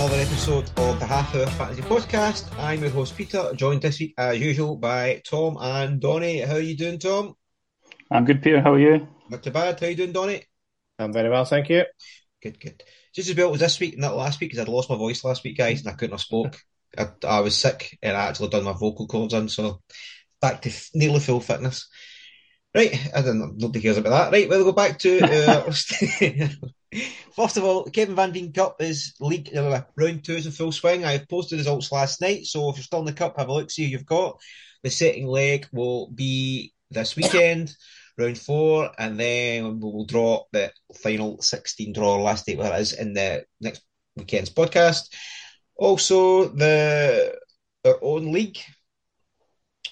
Another episode of the Half Hour Fantasy Podcast. I'm your host Peter, joined this week as usual by Tom and Donnie. How are you doing, Tom? I'm good, Peter. How are you? Not too bad. How are you doing, Donnie? I'm very well, thank you. Good, good. Just as well as this week, not last week, because I'd lost my voice last week, guys, and I couldn't have spoke. I, I was sick and I actually done my vocal cords in, so back to f- nearly full fitness. Right, I don't know, nobody cares about that. Right, we'll go back to uh, First of all, Kevin Van Veen Cup is league uh, round two is in full swing. I have posted results last night, so if you're still in the cup, have a look, see who you've got. The setting leg will be this weekend, round four, and then we will draw the final 16 draw last date, where it is in the next weekend's podcast. Also, the our own league.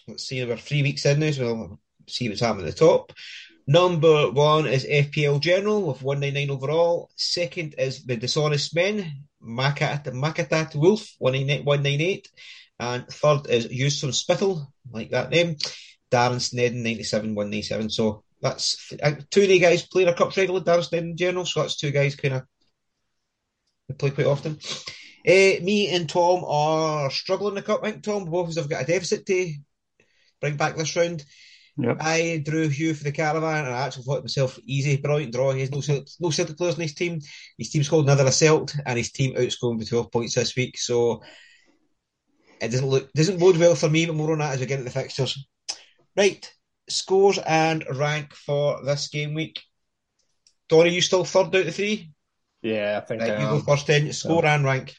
Let's see, we're three weeks in now, so we'll see what's happening at the top. Number one is FPL General with 199 overall. Second is The Dishonest Men, Makat, Makatat Wolf, 198. And third is Use Some Spittle, like that name. Darren Snedden, 97, 197. So that's uh, two of guys playing a cup regularly, Darren Snedden in general. So that's two guys kind of play quite often. Uh, me and Tom are struggling in the cup. I think Tom, both of us have got a deficit to bring back this round. Yep. I drew Hugh for the caravan, and I actually thought to myself, easy, brilliant draw. He has no Celtic, no Celtic players in his team. His team's called another Celt, and his team outscored by 12 points this week. So it doesn't look doesn't bode well for me, but more on that as we get into the fixtures. Right, scores and rank for this game week. Donnie, you still third out of three? Yeah, I think Right, I you am. go first then. Score and rank.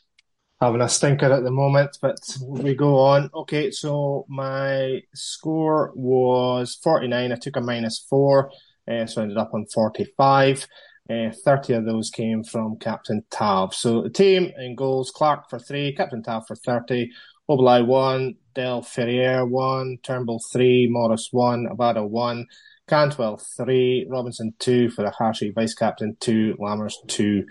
Having a stinker at the moment, but we go on. Okay, so my score was 49. I took a minus four, uh, so I ended up on 45. Uh, 30 of those came from Captain Tav. So the team in goals, Clark for three, Captain Tav for 30, Oblai one, Del Ferrier one, Turnbull three, Morris one, Abada one, Cantwell three, Robinson two for the Hashi, Vice Captain two, Lammers two.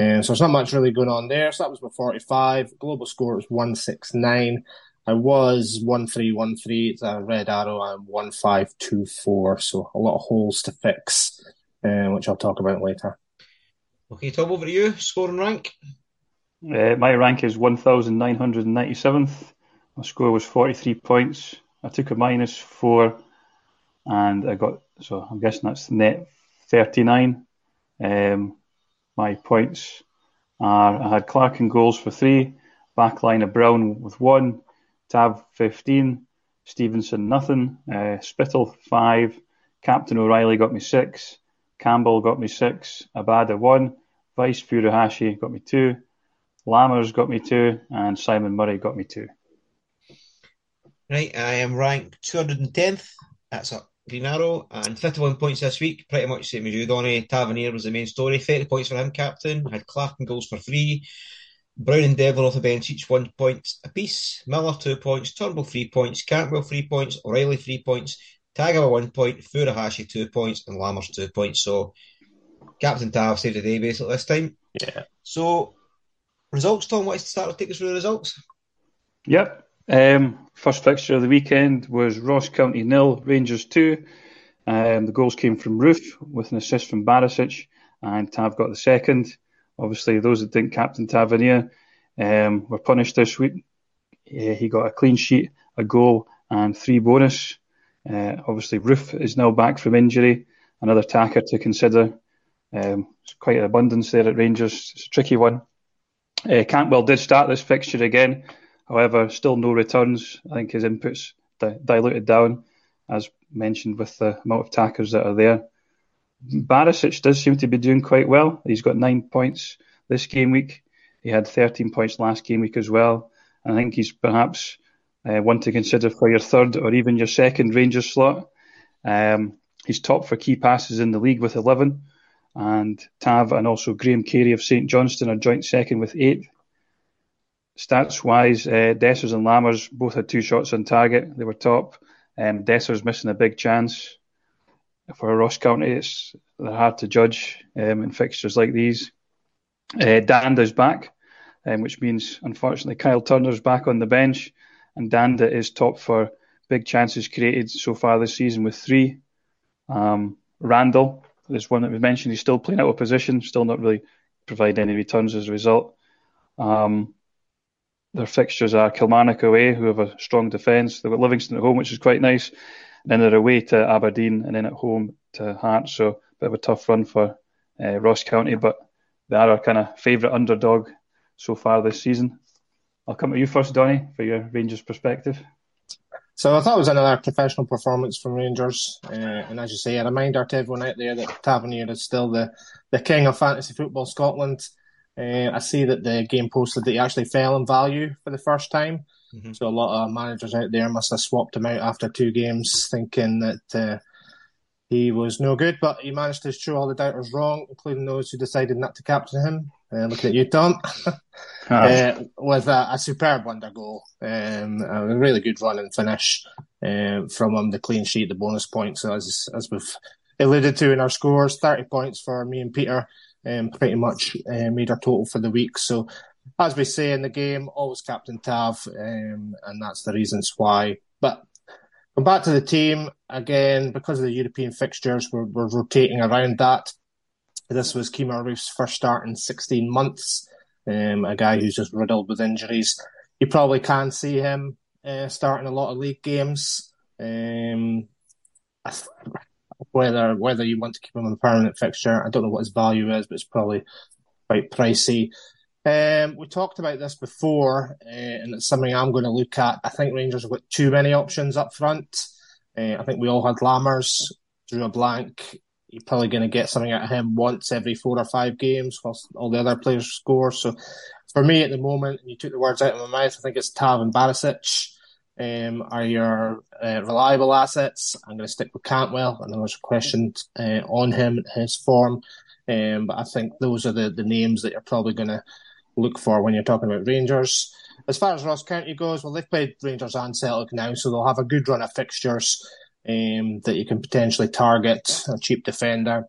Um, so there's not much really going on there. So that was my 45. Global score was 169. I was 1313. It's a red arrow. I'm 1524. So a lot of holes to fix, um, which I'll talk about later. Okay, Tom, over to you. Score and rank. Uh, my rank is 1,997th. My score was 43 points. I took a minus four, and I got so I'm guessing that's net 39. Um, my points are I had Clark in goals for three, backline of Brown with one, Tab 15, Stevenson nothing, uh, Spittal five, Captain O'Riley got me six, Campbell got me six, Abada one, Vice Furuhashi got me two, Lammers got me two, and Simon Murray got me two. Right, I am ranked 210th. That's up Green Arrow, and 51 points this week. Pretty much same as you, Donnie. Tavernier was the main story. 30 points for him, captain. Had Clark and goals for three. Brown and Devlin off the bench, each one point apiece. Miller, two points. Turnbull, three points. Cantwell, three points. O'Riley, three points. Tagawa, one point. Furuhashi, two points. And Lammers, two points. So, Captain Tav saved the day basically this time. Yeah. So, results, Tom, what's to start to take us through the results? Yep. Um, first fixture of the weekend was Ross County nil, Rangers two. Um, the goals came from Roofe with an assist from Barisic, and Tav got the second. Obviously, those that didn't captain Tavernier um, were punished this week. Uh, he got a clean sheet, a goal, and three bonus. Uh, obviously, Roofe is now back from injury. Another tacker to consider. Um, quite an abundance there at Rangers. It's a tricky one. Uh, Cantwell did start this fixture again. However, still no returns. I think his inputs di- diluted down, as mentioned, with the amount of tackers that are there. Barisic does seem to be doing quite well. He's got nine points this game week. He had 13 points last game week as well. And I think he's perhaps uh, one to consider for your third or even your second Rangers slot. Um, he's top for key passes in the league with 11. And Tav and also Graham Carey of St Johnstone are joint second with eight. Stats wise, uh, Dessers and Lammers both had two shots on target. They were top. Um, Dessers missing a big chance. For Ross County, it's they're hard to judge um, in fixtures like these. Uh, Dhanda's back, um, which means unfortunately Kyle Turner's back on the bench, and Dhanda is top for big chances created so far this season with three. Um, Randall, this one that we mentioned, he's still playing out of position, still not really providing any returns as a result. Um, their fixtures are Kilmarnock away, who have a strong defence. They've got Livingston at home, which is quite nice. And then they're away to Aberdeen and then at home to Hearts. So a bit of a tough run for uh, Ross County, but they are our kind of favourite underdog so far this season. I'll come to you first, Donnie, for your Rangers perspective. So I thought it was another professional performance from Rangers, uh, and as you say, a reminder to everyone out there that Tavernier is still the, the king of fantasy football Scotland. Uh, I see that the game posted that he actually fell in value for the first time. Mm-hmm. So a lot of managers out there must have swapped him out after two games, thinking that uh, he was no good. But he managed to show all the doubters wrong, including those who decided not to captain him. Uh, looking at you, Tom, uh, with a, a, superb wonder goal, um, a really good run and finish uh, from him. The clean sheet, the bonus points, so as as we've alluded to in our scores, thirty points for me and Peter um, pretty much uh, made our total for the week. So, as we say in the game, always Captain Tav, um, and that's the reasons why. But come back to the team again because of the European fixtures, we're, we're rotating around that. This was Kemar Roofe's first start in 16 months. Um, a guy who's just riddled with injuries. You probably can see him uh, starting a lot of league games. Um, whether whether you want to keep him on a permanent fixture. I don't know what his value is, but it's probably quite pricey. Um, we talked about this before, uh, and it's something I'm going to look at. I think Rangers have got too many options up front. Uh, I think we all had Lammers, drew a blank. You're probably going to get something out of him once every four or five games, whilst all the other players score. So, for me at the moment, you took the words out of my mouth. I think it's Tav and Barisic um, are your uh, reliable assets. I'm going to stick with Cantwell. I know there's questions uh, on him, his form, um, but I think those are the, the names that you're probably going to look for when you're talking about Rangers. As far as Ross County goes, well, they've played Rangers and Celtic now, so they'll have a good run of fixtures um, that you can potentially target a cheap defender.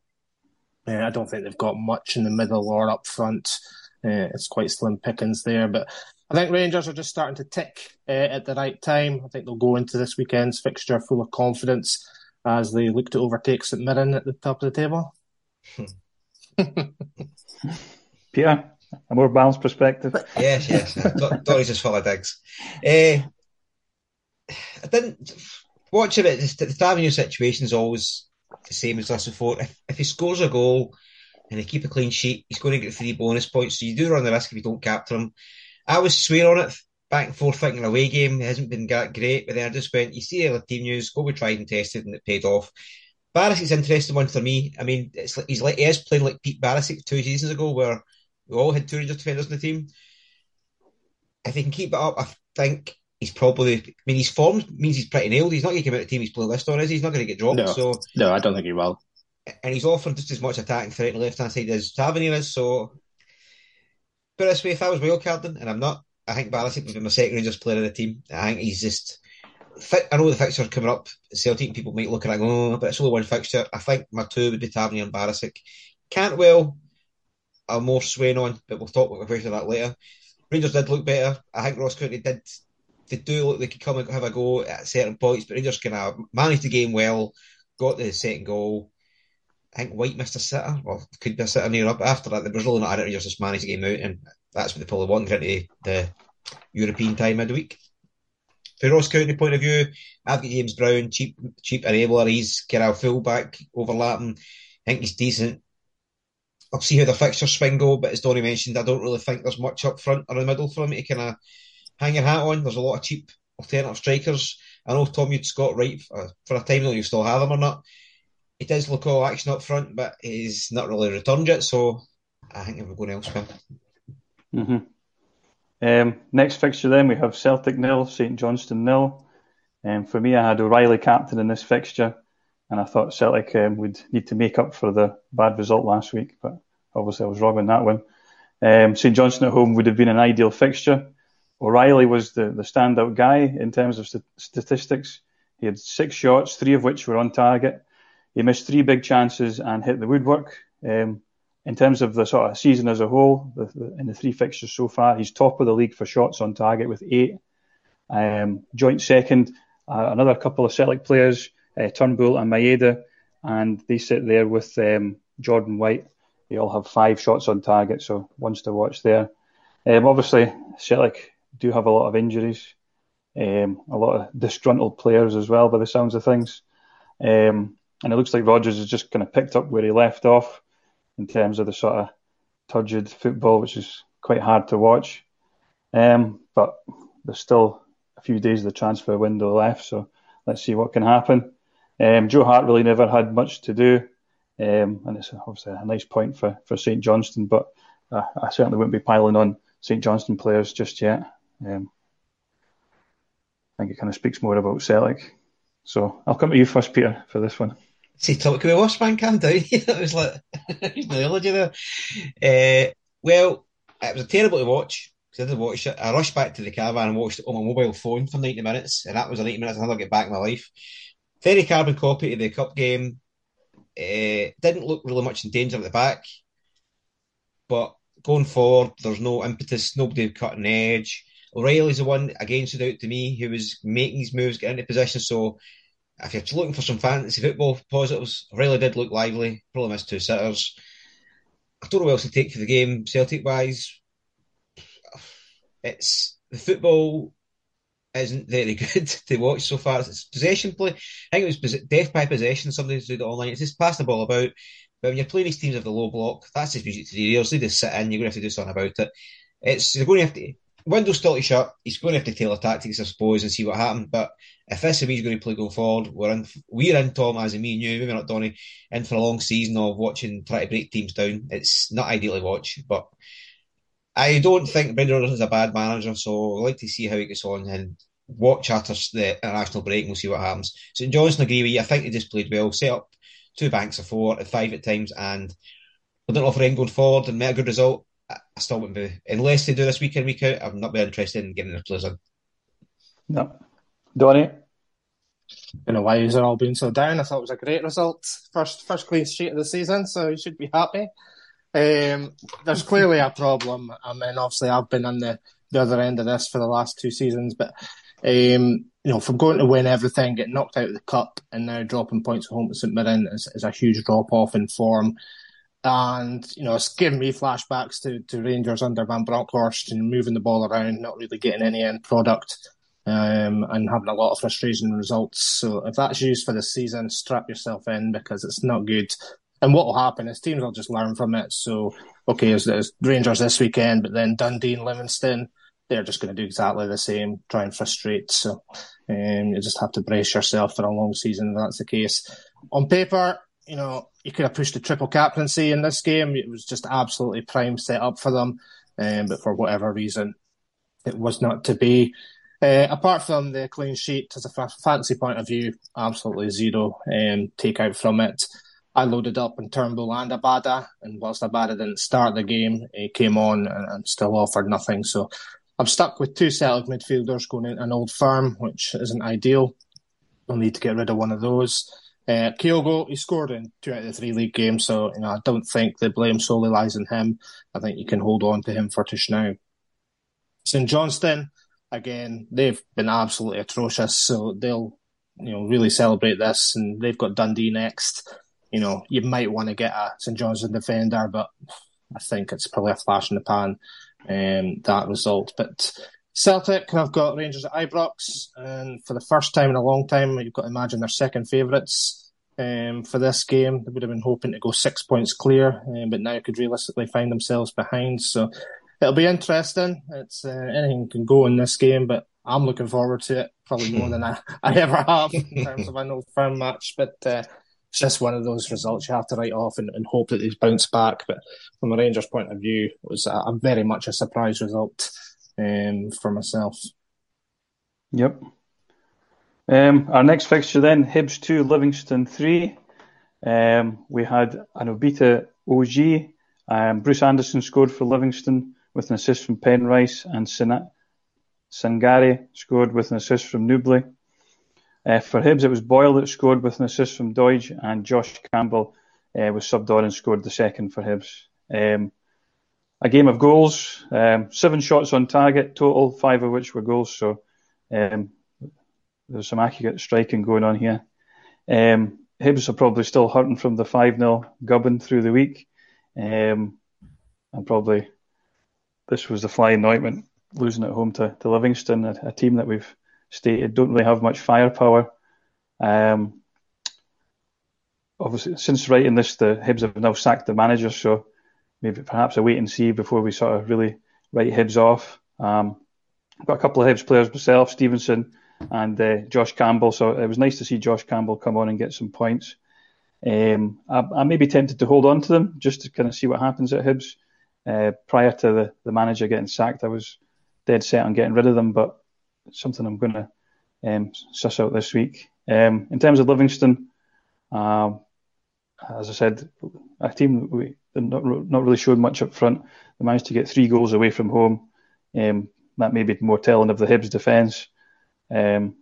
Uh, I don't think they've got much in the middle or up front. Uh, it's quite slim pickings there, but I think Rangers are just starting to tick uh, at the right time. I think they'll go into this weekend's fixture full of confidence as they look to overtake St Mirren at the top of the table. Peter, a more balanced perspective. Yes, yes. Donnie's just full of digs. Uh, I didn't watching it. The, the Tavernier situation is always the same as this before. If, if he scores a goal and they keep a clean sheet, he's going to get three bonus points. So you do run the risk if you don't capture him. I was swear on it back and forth thinking away game. It hasn't been that great, but then I just went, you see the team news, go we tried and tested and it paid off. Barisic is an interesting one for me. I mean, it's like, he's like he is playing like Pete Barisic two seasons ago, where we all had two Rangers defenders in the team. If he can keep it up, I think he's probably. I mean, his form means he's pretty nailed. He's not going to come out of the team he's playing list on, is he? He's not going to get dropped. No, so no, I don't think he will. And he's offering just as much attacking threat on the left hand side as Tavernier is. So it this way, if I was wildcarding, and I'm not, I think Barisic would be my second Rangers player in the team. I think he's just. I know the fixture coming up. Celtic people might look at it oh, but it's only one fixture. I think my two would be Tavernier and Barisic. Cantwell, are more swaying on, but we'll talk about that later. Rangers did look better. I think Ross County did. They do look they could come and have a go at certain points, but Rangers kind of managed the game well, got the second goal. I think White missed a sitter, or could be a sitter near up. After that, the Brazilian Rangers just managed the game out, and that's what they probably wanted into the European time midweek. From Ross County point of view, I've got James Brown, cheap, cheap enabler. He's kind of fullback overlapping. I think he's decent. I'll see how the fixtures swing go, but as Donnie mentioned, I don't really think there's much up front or in the middle for him to kind of hang your hat on. There's a lot of cheap alternative strikers. I know Tom you'd Scott Wright for, for a time, don't you still have him or not. He does look all action up front, but he's not really returned yet, so I think we're going elsewhere. Mm-hmm. Um, next fixture then we have Celtic nil, St Johnstone nil. Um, for me, I had O'Riley captain in this fixture, and I thought Celtic um, would need to make up for the bad result last week, but obviously I was wrong on that one. Um, St Johnstone at home would have been an ideal fixture. O'Riley was the, the standout guy in terms of st- statistics. He had six shots, three of which were on target. He missed three big chances and hit the woodwork. Um, in terms of the sort of season as a whole, the, the, in the three fixtures so far, he's top of the league for shots on target with eight. Um, joint second, uh, another couple of Celtic players, uh, Turnbull and Maeda, and they sit there with um, Jordan White. They all have five shots on target, so ones to watch there. Um, obviously, Celtic do have a lot of injuries, um, a lot of disgruntled players as well, by the sounds of things. Um, and it looks like Rodgers has just kind of picked up where he left off in terms of the sort of turgid football, which is quite hard to watch. Um, but there's still a few days of the transfer window left, so let's see what can happen. Um, Joe Hart really never had much to do, um, and it's obviously a nice point for, for St Johnstone, but uh, I certainly wouldn't be piling on St Johnstone players just yet. Um, I think it kind of speaks more about Celtic. So I'll come to you first, Peter, for this one. See, talk about worst man calm down. it was like neurology there. Uh, well, it was a terrible to watch because I didn't watch it. I rushed back to the caravan and watched it on my mobile phone for 90 minutes, and that was a 90 minutes I'll never get back in my life. Very carbon copy of the cup game. Uh, didn't look really much in danger at the back, but going forward, there's no impetus, nobody cutting edge. O'Riley's the one again stood out to me who was making his moves, getting into position. So if you're looking for some fantasy football positives, O'Riley did look lively, probably missed two sitters. I don't know what else to take for the game, Celtic wise. It's the football isn't very good to watch so far. It's possession play. I think it was death by possession. Somebody did it online. It's just pass the ball about. But when you're playing these teams of the low block, that's just music to the ears. They just sit in. You're going to have to do something about it. It's you're going to have to window's still shut. He's going to have to tailor tactics, I suppose, and see what happens. But if this is going to play going forward, we're in, we're in, Tom, as in me and you, maybe not Donnie, in for a long season of watching, try to break teams down. It's not ideal to watch, but I don't think Brendan Rodgers is a bad manager, so I'd like to see how he gets on and watch after the international break and we'll see what happens. St Johnstone agree with you. I think they just played well, set up two banks of four five at times, and I don't know if we're going forward and met a good result. I still wouldn't be unless they do this week in week out. I'm not very interested in getting their players in. No, Donnie. You know why is it all being so down? I thought it was a great result, first first clean sheet of the season, so you should be happy. Um, there's clearly a problem. I mean, obviously, I've been on the, the other end of this for the last two seasons, but um, you know, from going to win everything, getting knocked out of the cup, and now dropping points at home to St Mirren is, is a huge drop off in form and you know it's giving me flashbacks to, to Rangers under Van Bronckhorst and moving the ball around, not really getting any end product, um, and having a lot of frustration results. So if that's used for the season, strap yourself in because it's not good. And what will happen is teams will just learn from it. So okay, there's, Rangers this weekend, but then Dundee and Livingston, they're just going to do exactly the same, try and frustrate. So um, you just have to brace yourself for a long season if that's the case. On paper, you know, you could have pushed the triple captaincy in this game. It was just absolutely prime set up for them. Um, but for whatever reason, it was not to be. Uh, apart from the clean sheet, as a fantasy point of view, absolutely zero um, take out from it. I loaded up in Turnbull and Abada, and whilst Abada didn't start the game, he came on and, and still offered nothing. So I'm stuck with two Celtic midfielders going in an old firm, which isn't ideal. I'll need to get rid of one of those. Uh, Kyogo, he scored in two out of the three league games, so you know I don't think the blame solely lies on him. I think you can hold on to him for Tish now. St Johnstone, again, they've been absolutely atrocious, so they'll you know really celebrate this, and they've got Dundee next. You know, you might want to get a St Johnstone defender, but I think it's probably a flash in the pan um, that result. But Celtic have got Rangers at Ibrox, and for the first time in a long time, you've got to imagine they're second favourites um, for this game. They would have been hoping to go six points clear, um, but now could realistically find themselves behind. So it'll be interesting. It's uh, anything can go in this game, but I'm looking forward to it probably more than I, I ever have in terms of an old firm match. But uh, it's just one of those results you have to write off and, and, hope that they bounce back. But from a Rangers point of view, it was a, a very much a surprise result um, for myself. Yep. Um, our next fixture then, Hibs 2, Livingston 3. Um, we had an Obita OG. Um, Bruce Anderson scored for Livingston with an assist from Penrice, and Sangare scored with an assist from Nouble. Uh, for Hibs, it was Boyle that scored with an assist from Doidge, and Josh Campbell uh, was subbed on and scored the second for Hibs. Um, a game of goals, um, seven shots on target total, five of which were goals. So um, there's some accurate striking going on here. Um, Hibs are probably still hurting from the 5 0 gubbin through the week. Um, and probably this was the fly in the ointment, losing at home to, to Livingston, a, a team that we've stated don't really have much firepower. Um, obviously, since writing this, the Hibs have now sacked the manager, so maybe perhaps a wait and see before we sort of really write Hibs off. Um, I've got a couple of Hibs players myself, Stevenson and uh, Josh Campbell, so it was nice to see Josh Campbell come on and get some points. Um, I, I, may be tempted to hold on to them just to kind of see what happens at Hibs. Uh, prior to the, the manager getting sacked, I was dead set on getting rid of them, but something I'm going to um, suss out this week. Um, in terms of Livingston, um, as I said, a team we not not really showing much up front. They managed to get three goals away from home. Um, that may be more telling of the Hibs defence um,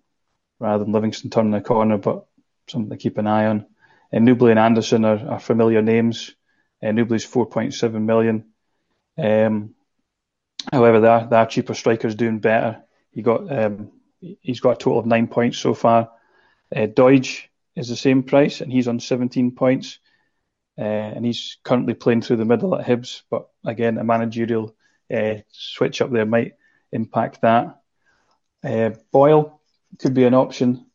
rather than Livingston turning the corner, but something to keep an eye on. And Nouble and Anderson are, are familiar names. Uh, Nouble's 4.7 million. Um, however, there are, are cheaper strikers doing better. He got um, he's got a total of nine points so far. Uh, Doidge is the same price, and he's on 17 points. Uh, and he's currently playing through the middle at Hibs, but again, a managerial uh, switch up there might impact that. Uh, Boyle could be an option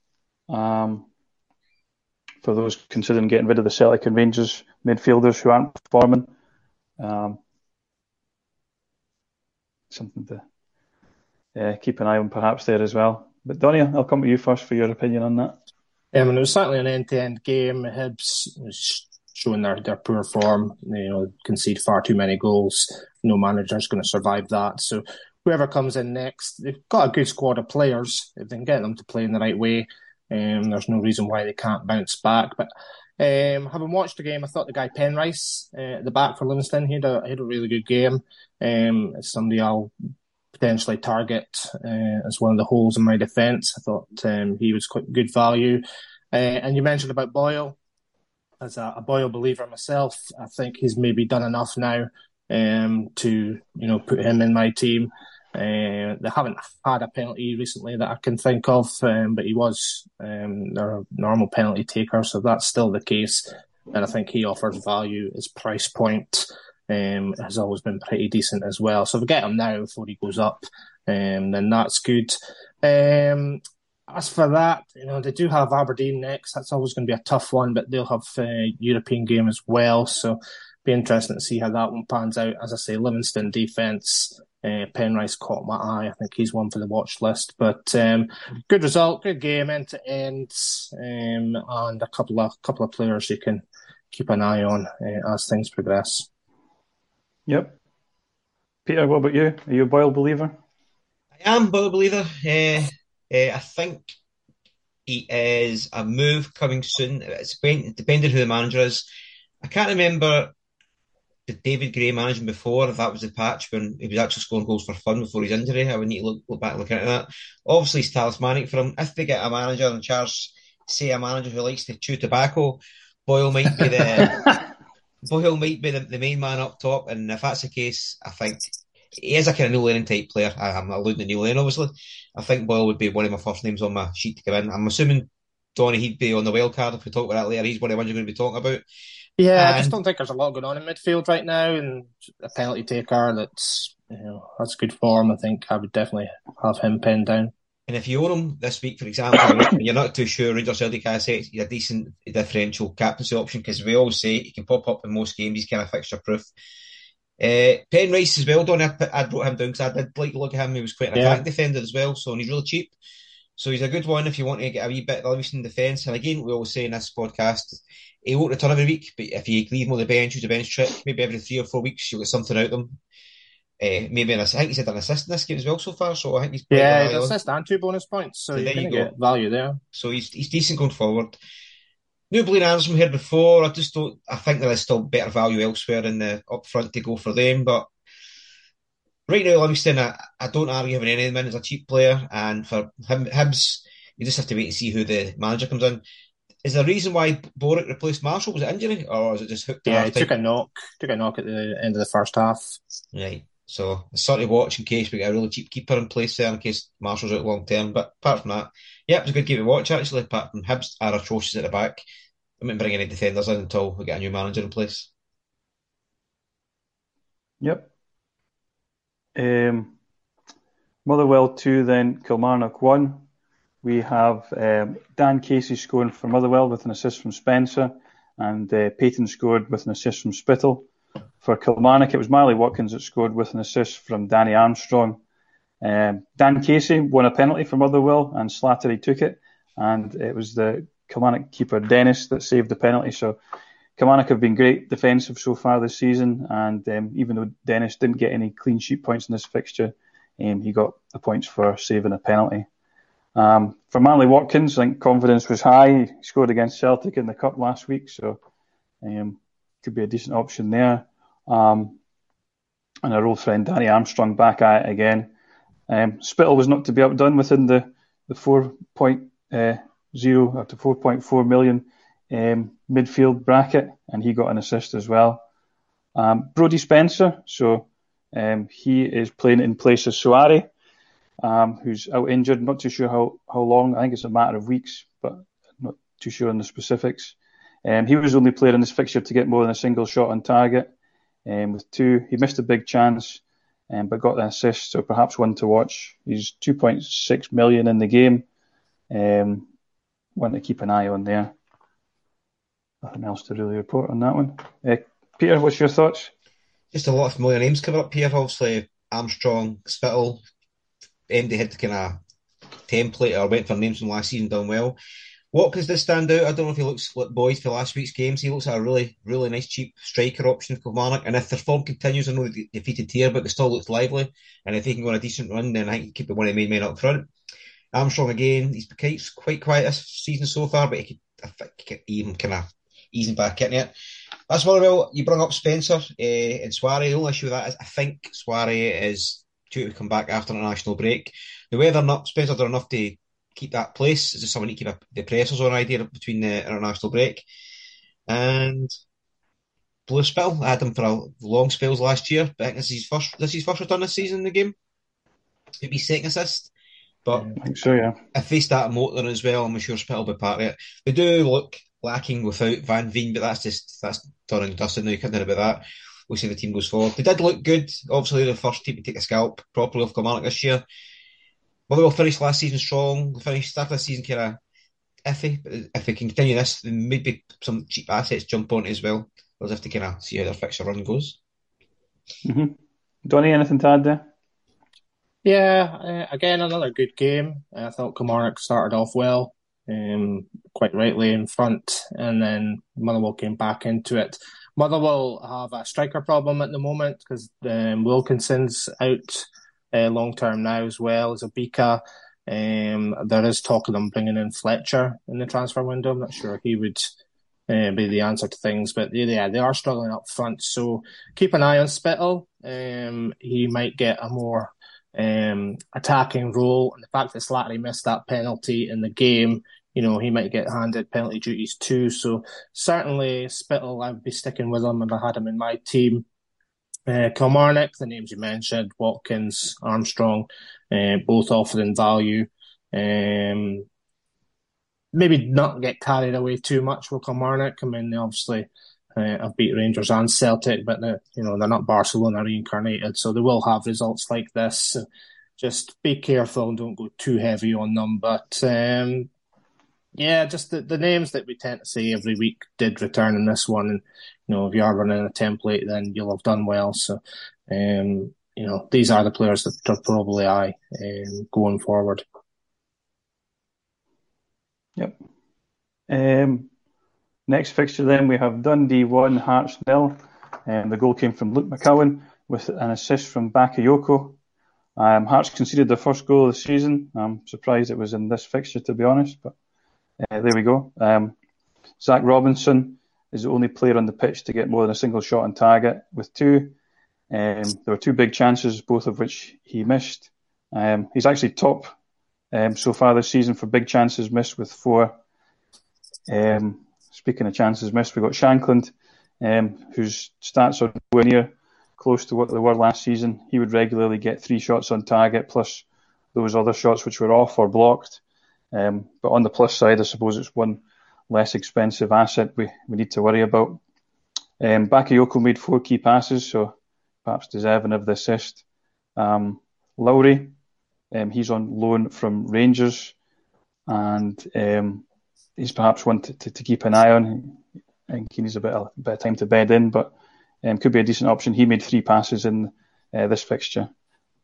um, for those considering getting rid of the Celtic and Rangers midfielders who aren't performing. Um, something to uh, keep an eye on perhaps there as well. But Donnie, I'll come to you first for your opinion on that. I mean, it was certainly an end-to-end game. Hibs showing their, their poor form. You know, concede far too many goals. No manager's going to survive that. So whoever comes in next, they've got a good squad of players. If they can get them to play in the right way, um, there's no reason why they can't bounce back. But um, having watched the game, I thought the guy Penrice uh, at the back for Livingston, he had a, he had a really good game. Um, it's somebody I'll potentially target uh, as one of the holes in my defence. I thought um, he was quite good value. Uh, and you mentioned about Boyle. As a, a, Boyle believer myself, I think he's maybe done enough now um, to you know put him in my team. Uh, they haven't had a penalty recently that I can think of, um, but he was um, their normal penalty taker, so that's still the case. And I think he offers value. His price point um, has always been pretty decent as well. So if we get him now before he goes up, um, then that's good. Um, as for that, you know, they do have Aberdeen next. That's always going to be a tough one, but they'll have a European game as well. So be interesting to see how that one pans out. As I say, Livingston defence, uh, Penrice caught my eye. I think he's one for the watch list. But um, good result, good game end to end, um, and a couple of couple of players you can keep an eye on uh, as things progress. Yep. Peter, what about you? Are you a Boyle believer? I am Boyle believer. Uh, uh, Uh, I think it is a move coming soon. It's depending who the manager is. I can't remember the David Gray managing before, if that was the patch when he was actually scoring goals for fun before his injury. I would need to look, look back and look at that. Obviously, it's talismanic for him. If they get a manager in charge say a manager who likes to chew tobacco, Boyle might be the Boyle might be the, the, main man up top, and if that's the case, I think he is a kind of Neil Lennon type player. I, am alluding to Neil Lennon, obviously. I think Boyle would be one of my first names on my sheet to come in. I'm assuming Donnie he'd be on the wild card if we talk about that later. He's one of the ones you're going to be talking about. Yeah, and, I just don't think there's a lot going on in midfield right now, and a penalty taker that's you know that's good form. I think I would definitely have him pinned down. And if you own him this week, for example, you're not too sure, Rangers Celtic say he's a decent differential captaincy option because we always say he can pop up in most games. He's kind of fixture proof. Uh, Penrice as well, Donnie. I, I brought him down because I did like to look at him. He was quite an yeah. attack defender as well, so he's really cheap. So he's a good one if you want to get a wee bit of in defence. And again, we always say in this podcast, he won't return every week, but if you leave him on the bench, use a bench trick, maybe every three or four weeks, you'll get something out of them. Uh, maybe an I think he's had an assist in this game as well so far. So I think he's yeah, an assist and two bonus points. So, so you're going to get value there. So he's he's decent going forward. New Blaine Anderson here before. I just don't. I think there is still better value elsewhere in the up front to go for them. But right now, Livingston, I, I don't argue having any of them as a cheap player. And for him, Hibs, you just have to wait and see who the manager comes in. Is there a reason why Boruc replaced Marshall? Was it injury or was it just hooked? Yeah, he took a knock. Took a knock at the end of the first half. Right. So it's sort of watch in case we get a really cheap keeper in place there in case Marshall's out long term. But apart from that, yeah, it was a good game to watch actually. Apart from Hibs are atrocious at the back. I wouldn't bring any defenders in until we get a new manager in place. Yep. Um, Motherwell 2, then Kilmarnock 1. We have um, Dan Casey scoring for Motherwell with an assist from Spencer, and uh, Paton scored with an assist from Spittal. For Kilmarnock, it was Marley Watkins that scored with an assist from Danny Armstrong. Um, Dan Casey won a penalty for Motherwell, and Slattery took it, and it was the Kilmarnock keeper Dennis that saved the penalty. So Kilmarnock have been great defensive so far this season, and um, even though Dennis didn't get any clean sheet points in this fixture, um, he got the points for saving a penalty. Um, for Marley Watkins, I think confidence was high. He scored against Celtic in the cup last week, so um, could be a decent option there. Um, and our old friend Danny Armstrong back at it again. Um, Spittal was not to be outdone within the the 4.0 uh, up to 4.4 million um, midfield bracket, and he got an assist as well. Um, Brodie Spencer, so um, he is playing in place of Souaré, um, who's out injured. Not too sure how, how long. I think it's a matter of weeks, but not too sure on the specifics. Um, he was the only player in this fixture to get more than a single shot on target. Um, with two, he missed a big chance, but got the assist, so perhaps one to watch. He's 2.6 million in the game. Um, one to keep an eye on there. Nothing else to really report on that one. Uh, Peter, what's your thoughts? Just a lot of familiar names coming up here. Obviously, Armstrong, Spittal, MD had the kind of template or went for names from last season, done well. Watkins does stand out. I don't know if he looks like boys for last week's games. He looks like a really, really nice cheap striker option for Kilmarnock. And if their form continues, I know they defeated here, but they still looks lively. And if he can go on a decent run, then I think he could be one of the main men up front. Armstrong again, he's quite, quite quiet this season so far, but he could, I think, even kind of easing back in it. That's well, you bring up Spencer uh, and Souaré. The only issue with that is I think Souaré is due to come back after an national break. The whether not Spencer done enough to keep that place is someone to keep the pressers on idea between the international break. And Blue Spell, I had him for a long spells last year, but I think this is his first this is his first return this season in the game. Maybe second assist. But I think so, yeah. If they start motoring as well, I'm sure Spittal will be part of it. They do look lacking without Van Veen, but that's just that's done and dusted now. You can't do about that. We'll see the team goes forward. They did look good. Obviously, the first team to take a scalp properly off Kilmarnock this year. Motherwell finished last season strong. They finished started the season kind of iffy, but if they can continue this, maybe some cheap assets jump on as well. We'll have to kind of see how their fixture run goes. Mm-hmm. Donnie, anything to add there? Yeah, uh, again, another good game. I thought Kilmarnock started off well, um, quite rightly in front, and then Motherwell came back into it. Motherwell have a striker problem at the moment because um, Wilkinson's out uh, long term now as well as Obika. Um, there is talk of them bringing in Fletcher in the transfer window. I'm not sure he would uh, be the answer to things, but yeah, they are struggling up front. So keep an eye on Spittal. Um, he might get a more um, attacking role. And the fact that Slattery missed that penalty in the game you know, he might get handed penalty duties too. So certainly Spittal, I would be sticking with him if I had him in my team. Uh, Kilmarnock, the names you mentioned, Watkins, Armstrong, uh, both offering value. Um, maybe not get carried away too much with Kilmarnock. I mean, they obviously uh, have beat Rangers and Celtic, but you know they're not Barcelona reincarnated, so they will have results like this. Just be careful and don't go too heavy on them. But um, yeah, just the, the names that we tend to say every week did return in this one. And, you know, if you are running a template, then you'll have done well. So, um, you know, these are the players that are probably I um, going forward. Yep. Um, next fixture then we have Dundee 1, Hearts nil. Um, the goal came from Luke McCowan with an assist from Bakayoko. Um, Hearts conceded their first goal of the season. I'm surprised it was in this fixture, to be honest, but uh, there we go. Um, Zach Robinson is the only player on the pitch to get more than a single shot on target with two. Um, there were two big chances, both of which he missed. Um, he's actually top um, so far this season for big chances missed with four. Um, speaking of chances missed, we've got Shankland, um, whose stats are nowhere near close to what they were last season. He would regularly get three shots on target plus those other shots which were off or blocked. Um, but on the plus side, I suppose it's one less expensive asset we, we need to worry about. Um, Bakayoko made four key passes, so perhaps deserving of the assist. Um, Lowry, um, he's on loan from Rangers, and um, he's perhaps one to, to, to, keep an eye on. I think he needs a bit of, a bit of time to bed in, but um, could be a decent option. He made three passes in uh, this fixture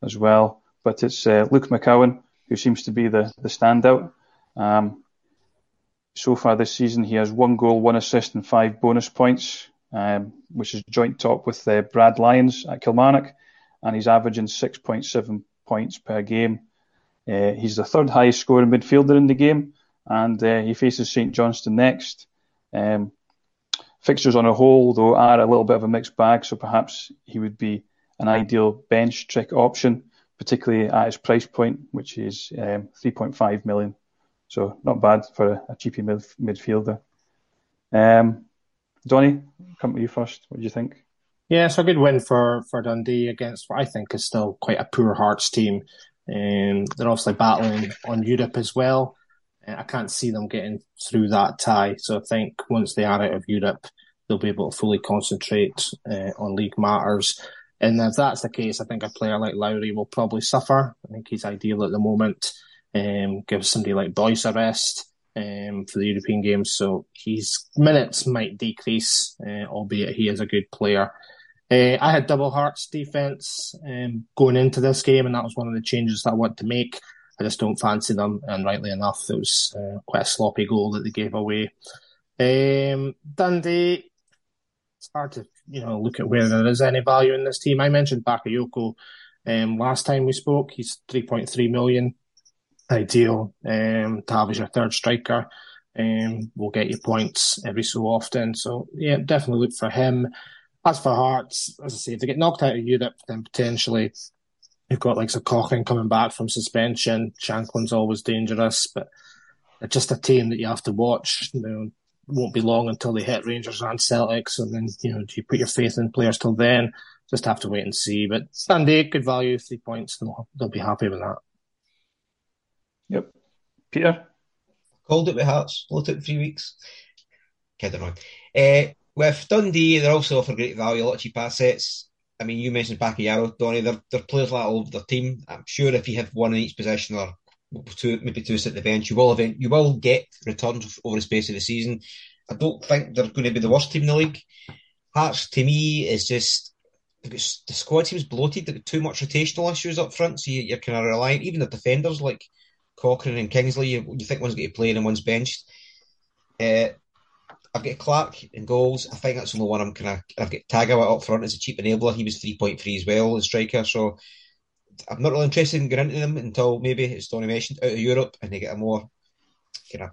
as well. But it's uh, Luke McCowan who seems to be the, the standout. Um, so far this season, he has one goal, one assist, and five bonus points, um, which is joint top with uh, Brad Lyons at Kilmarnock, and he's averaging 6.7 points per game. Uh, he's the third highest scoring midfielder in the game, and uh, he faces St Johnstone next. Um, fixtures on a whole, though, are a little bit of a mixed bag, so perhaps he would be an ideal bench trick option, particularly at his price point, which is um, 3.5 million. So not bad for a, a cheapy mid, midfielder. Um, Donnie, come to you first. What do you think? Yeah, so a good win for, for Dundee against what I think is still quite a poor Hearts team. Um, they're obviously battling on Europe as well. I can't see them getting through that tie. So I think once they are out of Europe, they'll be able to fully concentrate uh, on league matters. And if that's the case, I think a player like Lowry will probably suffer. I think he's ideal at the moment um, gives somebody like Boyce a rest um, for the European games. So his minutes might decrease, uh, albeit he is a good player. Uh, I had double hearts defense um, going into this game, and that was one of the changes that I want to make. I just don't fancy them, and rightly enough, it was uh, quite a sloppy goal that they gave away. Um, Dundee, it's hard to you know look at where there is any value in this team. I mentioned Bakayoko um, last time we spoke. He's 3.3 million ideal um, to have as your third striker. Um, will get you points every so often. So yeah, definitely look for him. As for Hearts, as I say, if they get knocked out of Europe, then potentially you've got like Cochrane coming back from suspension. Shankland's always dangerous, but it's just a team that you have to watch. You know, won't be long until they hit Rangers and Celtics, and then you know, do you put your faith in players till then? Just have to wait and see. But Sunday, good value, three points. They'll, they'll be happy with that. Yep. Peter? Called it with Hearts. Only took three weeks. Kidding on. Uh, with Dundee, they're also offer great value, a lot of cheap assets. I mean, you mentioned Bakayoko, Donnie. They're, they're players like all over their team. I'm sure if you have one in each position or two, maybe two sit the bench, you will event, you will get returns over the space of the season. I don't think they're going to be the worst team in the league. Hearts, to me, is just the squad seems bloated. They've got too much rotational issues up front, so you, are kind of relying. Even the defenders like Cochrane and Kingsley, you, you think one's going to play and one's benched. Uh, I've got Clark in goals. I think that's the only one I'm kind of. I've got Tagawa up front as a cheap enabler. He was 3.3 as well as striker. So I'm not really interested in going into them until maybe, as Tony mentioned, out of Europe and they get a more kind of.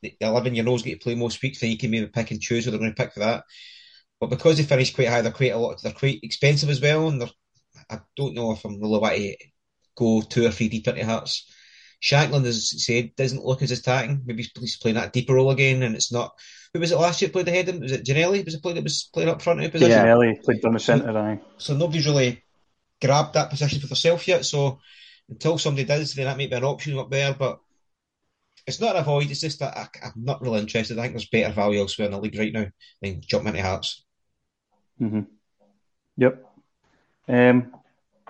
The 11 year olds get to play most weeks, then you can maybe pick and choose who they're going to pick for that. But because they finish quite high, they're quite a lot. They're quite expensive as well, and I don't know if I'm really want to go two or three deep into Hearts Shankland, as said, doesn't look as attacking. Maybe he's playing that deeper role again, and it's not. Who was it last year played ahead of him? Was it Ginnelly? Was it played that was playing up front in position? Yeah, played down the centre, so, so nobody's really grabbed that position for themselves yet. So until somebody does, then that might be an option up there. But it's not an avoid. It's just that I, am not really interested. I think there's better value elsewhere in the league right now than jumping into Hearts. Mm-hmm. Yep. Um,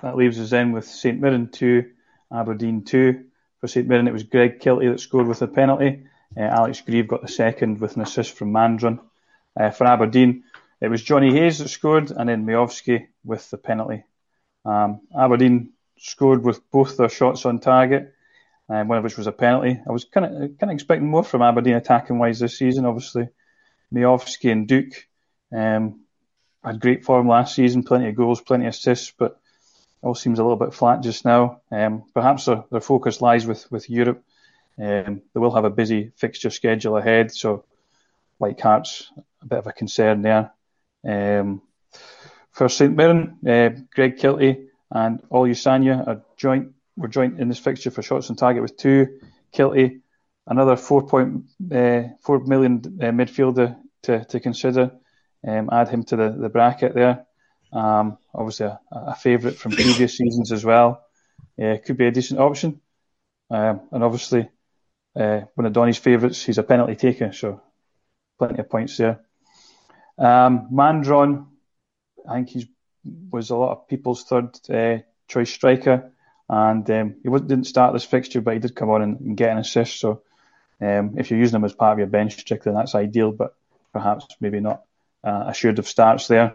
that leaves us then with St Mirren two, Aberdeen two. For St Mirren, it was Greg Kiltie that scored with a penalty. Uh, Alex Greive got the second with an assist from Mandron. Uh, for Aberdeen, it was Johnny Hayes that scored, and then Miovski with the penalty. Um, Aberdeen scored with both their shots on target, uh, one of which was a penalty. I was kind of kind of expecting more from Aberdeen attacking wise this season. Obviously, Miovski and Duk um, had great form last season, plenty of goals, plenty of assists, but all seems a little bit flat just now. Um, perhaps their, their focus lies with with Europe. Um, they will have a busy fixture schedule ahead, so White Hearts a bit of a concern there. Um, for St Mirren, uh, Greg Kiltie and Olusanya are joint were joint in this fixture for shots on target with two. Kiltie, another four point uh, four million uh, midfielder to, to consider. Um, add him to the, the bracket there. Um, obviously, a, a favourite from previous seasons as well. Uh, could be a decent option. Um, and obviously, uh, one of Donnie's favourites, he's a penalty taker, so plenty of points there. Um, Mandron, I think he was a lot of people's third uh, choice striker, and um, he didn't start this fixture, but he did come on and, and get an assist. So um, if you're using him as part of your bench trick, then that's ideal, but perhaps maybe not uh, assured of starts there.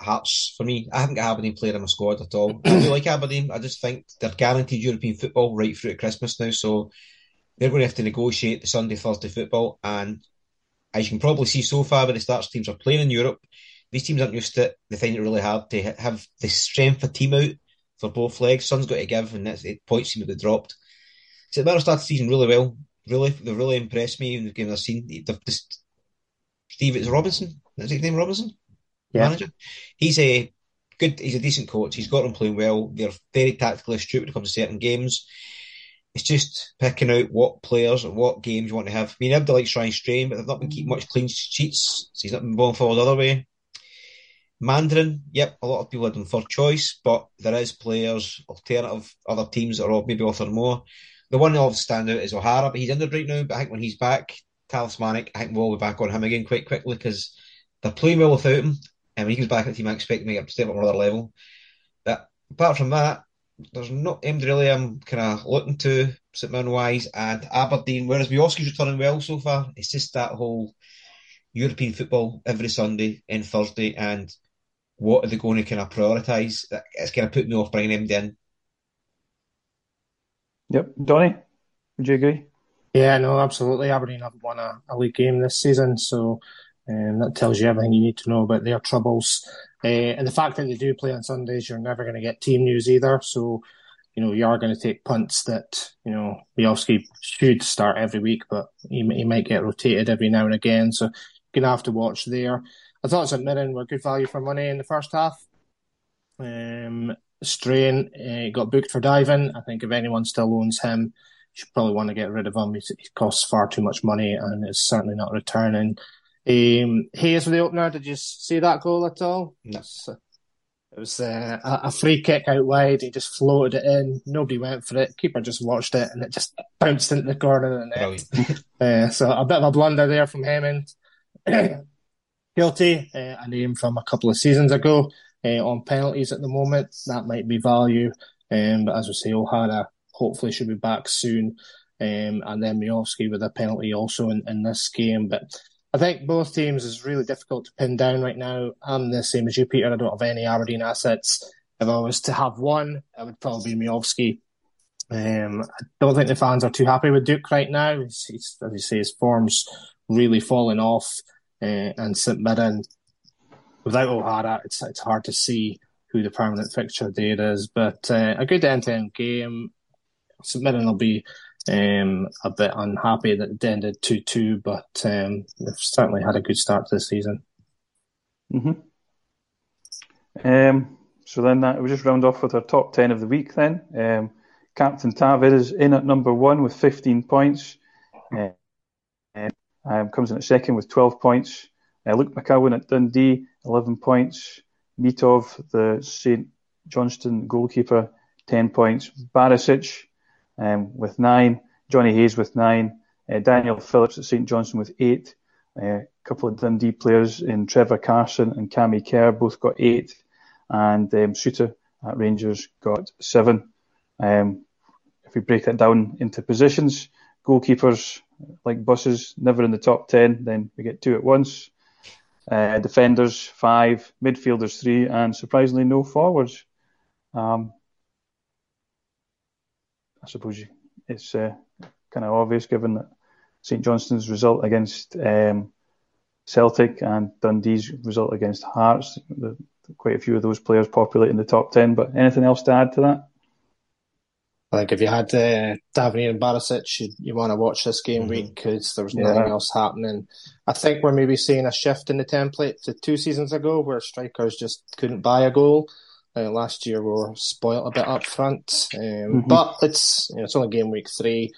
Hearts for me. I haven't got Aberdeen player in my squad at all. I really like Aberdeen. I just think they're guaranteed European football right through to Christmas now, so they're going to have to negotiate the Sunday, Thursday football. And as you can probably see so far, when the starts teams are playing in Europe, these teams aren't used to it. They find it really hard to have the strength of team out for both legs. Sun's got to give, and that's eight points seem to be dropped. So the started the season really well. Really, they've really impressed me in the game I've seen. They've just, Steve, it's Robinson. Is his name Robinson? Yeah. manager. He's a good. He's a decent coach. He's got them playing well. They're very tactically astute when it comes to certain games. It's just picking out what players and what games you want to have. I mean, everybody likes Ryan Strain, but they've not been keeping much clean sheets, so he's not been going forward the other way. Mandron, yep, a lot of people had him for choice, but there is players, alternative other teams that are maybe offer more. The one that always stand out is O'Hara, but he's injured right now. But I think when he's back, talismanic, I think we'll be back on him again quite quickly because they're playing well without him. And when he comes back at the team, I expect him to step up another level. But apart from that, there's not anybody really I'm kind of looking to St Mirren wise and Aberdeen. Whereas Miovski's returning well so far, it's just that whole European football every Sunday and Thursday, and what are they going to kind of prioritise? It's kind of put me off bringing them in. Yep, Donnie, would you agree? Yeah, no, absolutely. Aberdeen haven't won a, a league game this season, so um, that tells you everything you need to know about their troubles. Uh, and the fact that they do play on Sundays, you're never going to get team news either. So, you know, you are going to take punts that, you know, Miovski should start every week, but he, he might get rotated every now and again. So, you're going to have to watch there. I thought St Mirren were good value for money in the first half. Um, Strain uh, got booked for diving. I think if anyone still owns him, you should probably want to get rid of him. He costs far too much money and is certainly not returning. Um, Hayes for the opener. Did you see that goal at all? No. It was uh, a free kick out wide. He just floated it in. Nobody went for it. Keeper just watched it, and it just bounced into the corner of the net. uh, so a bit of a blunder there from Hammond. Kiltie. Uh, a name from a couple of seasons ago uh, on penalties at the moment. That might be value. Um, but as we say, O'Hara hopefully should be back soon. Um, and then Miovski with a penalty also in, in this game. But I think both teams is really difficult to pin down right now. I'm the same as you, Peter. I don't have any Aberdeen assets. If I was to have one, it would probably be Miovski. Um, I don't think the fans are too happy with Duk right now. He's, he's, as you say, his form's really falling off. Uh, and St Mirren, without O'Hara, it's it's hard to see who the permanent fixture there is. But uh, a good end-to-end game. St Mirren will be um, a bit unhappy that it ended 2 2, but um, they've certainly had a good start to the season. Mm-hmm. Um, so then that, we'll just round off with our top 10 of the week then. Um, Captain Tavid is in at number one with 15 points. Uh, um, comes in at second with 12 points. Uh, Luke McCowan at Dundee, 11 points. Mitov, the St Johnstone goalkeeper, 10 points. Barisic um, with nine, Johnny Hayes with nine, uh, Daniel Phillips at St Johnstone with eight, uh, a couple of Dundee players in Trevor Carson and Cammy Kerr both got eight, and um, Souttar at Rangers got seven. Um, if we break that down into positions, goalkeepers like buses, never in the top ten, then we get two at once. Uh, defenders five, midfielders three, and surprisingly no forwards. Um, I suppose it's uh, kind of obvious given that St Johnstone's result against um, Celtic and Dundee's result against Hearts, the, quite a few of those players populating the top 10. But anything else to add to that? I think if you had uh, Tavernier and Barisic, you, you want to watch this game mm-hmm. week because there was yeah. nothing else happening. I think we're maybe seeing a shift in the template to two seasons ago where strikers just couldn't buy a goal. Uh, last year we were spoilt a bit up front, um, mm-hmm. but it's you know, it's only game week three.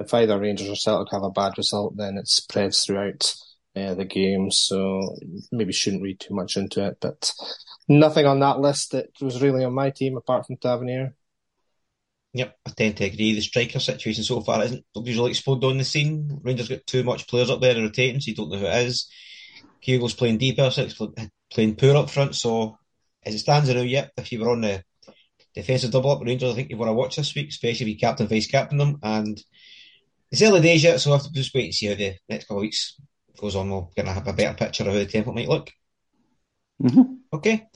If either Rangers or Celtic have a bad result, then it spreads throughout uh, the game. So maybe shouldn't read too much into it. But nothing on that list that was really on my team apart from Tavernier. Yep, I tend to agree. The striker situation so far isn't usually exploded on the scene. Rangers got too much players up there rotating, so you don't know who it is. Kyogo's playing deeper, so playing poor up front. So as it stands I know, yep, if you were on the defensive double up Rangers, I think you want to watch this week, especially if you captain vice captain them. And it's early days yet, so I have to just wait and see how the next couple of weeks goes on. We're going to have a better picture of how the template might look. Mm-hmm. Okay.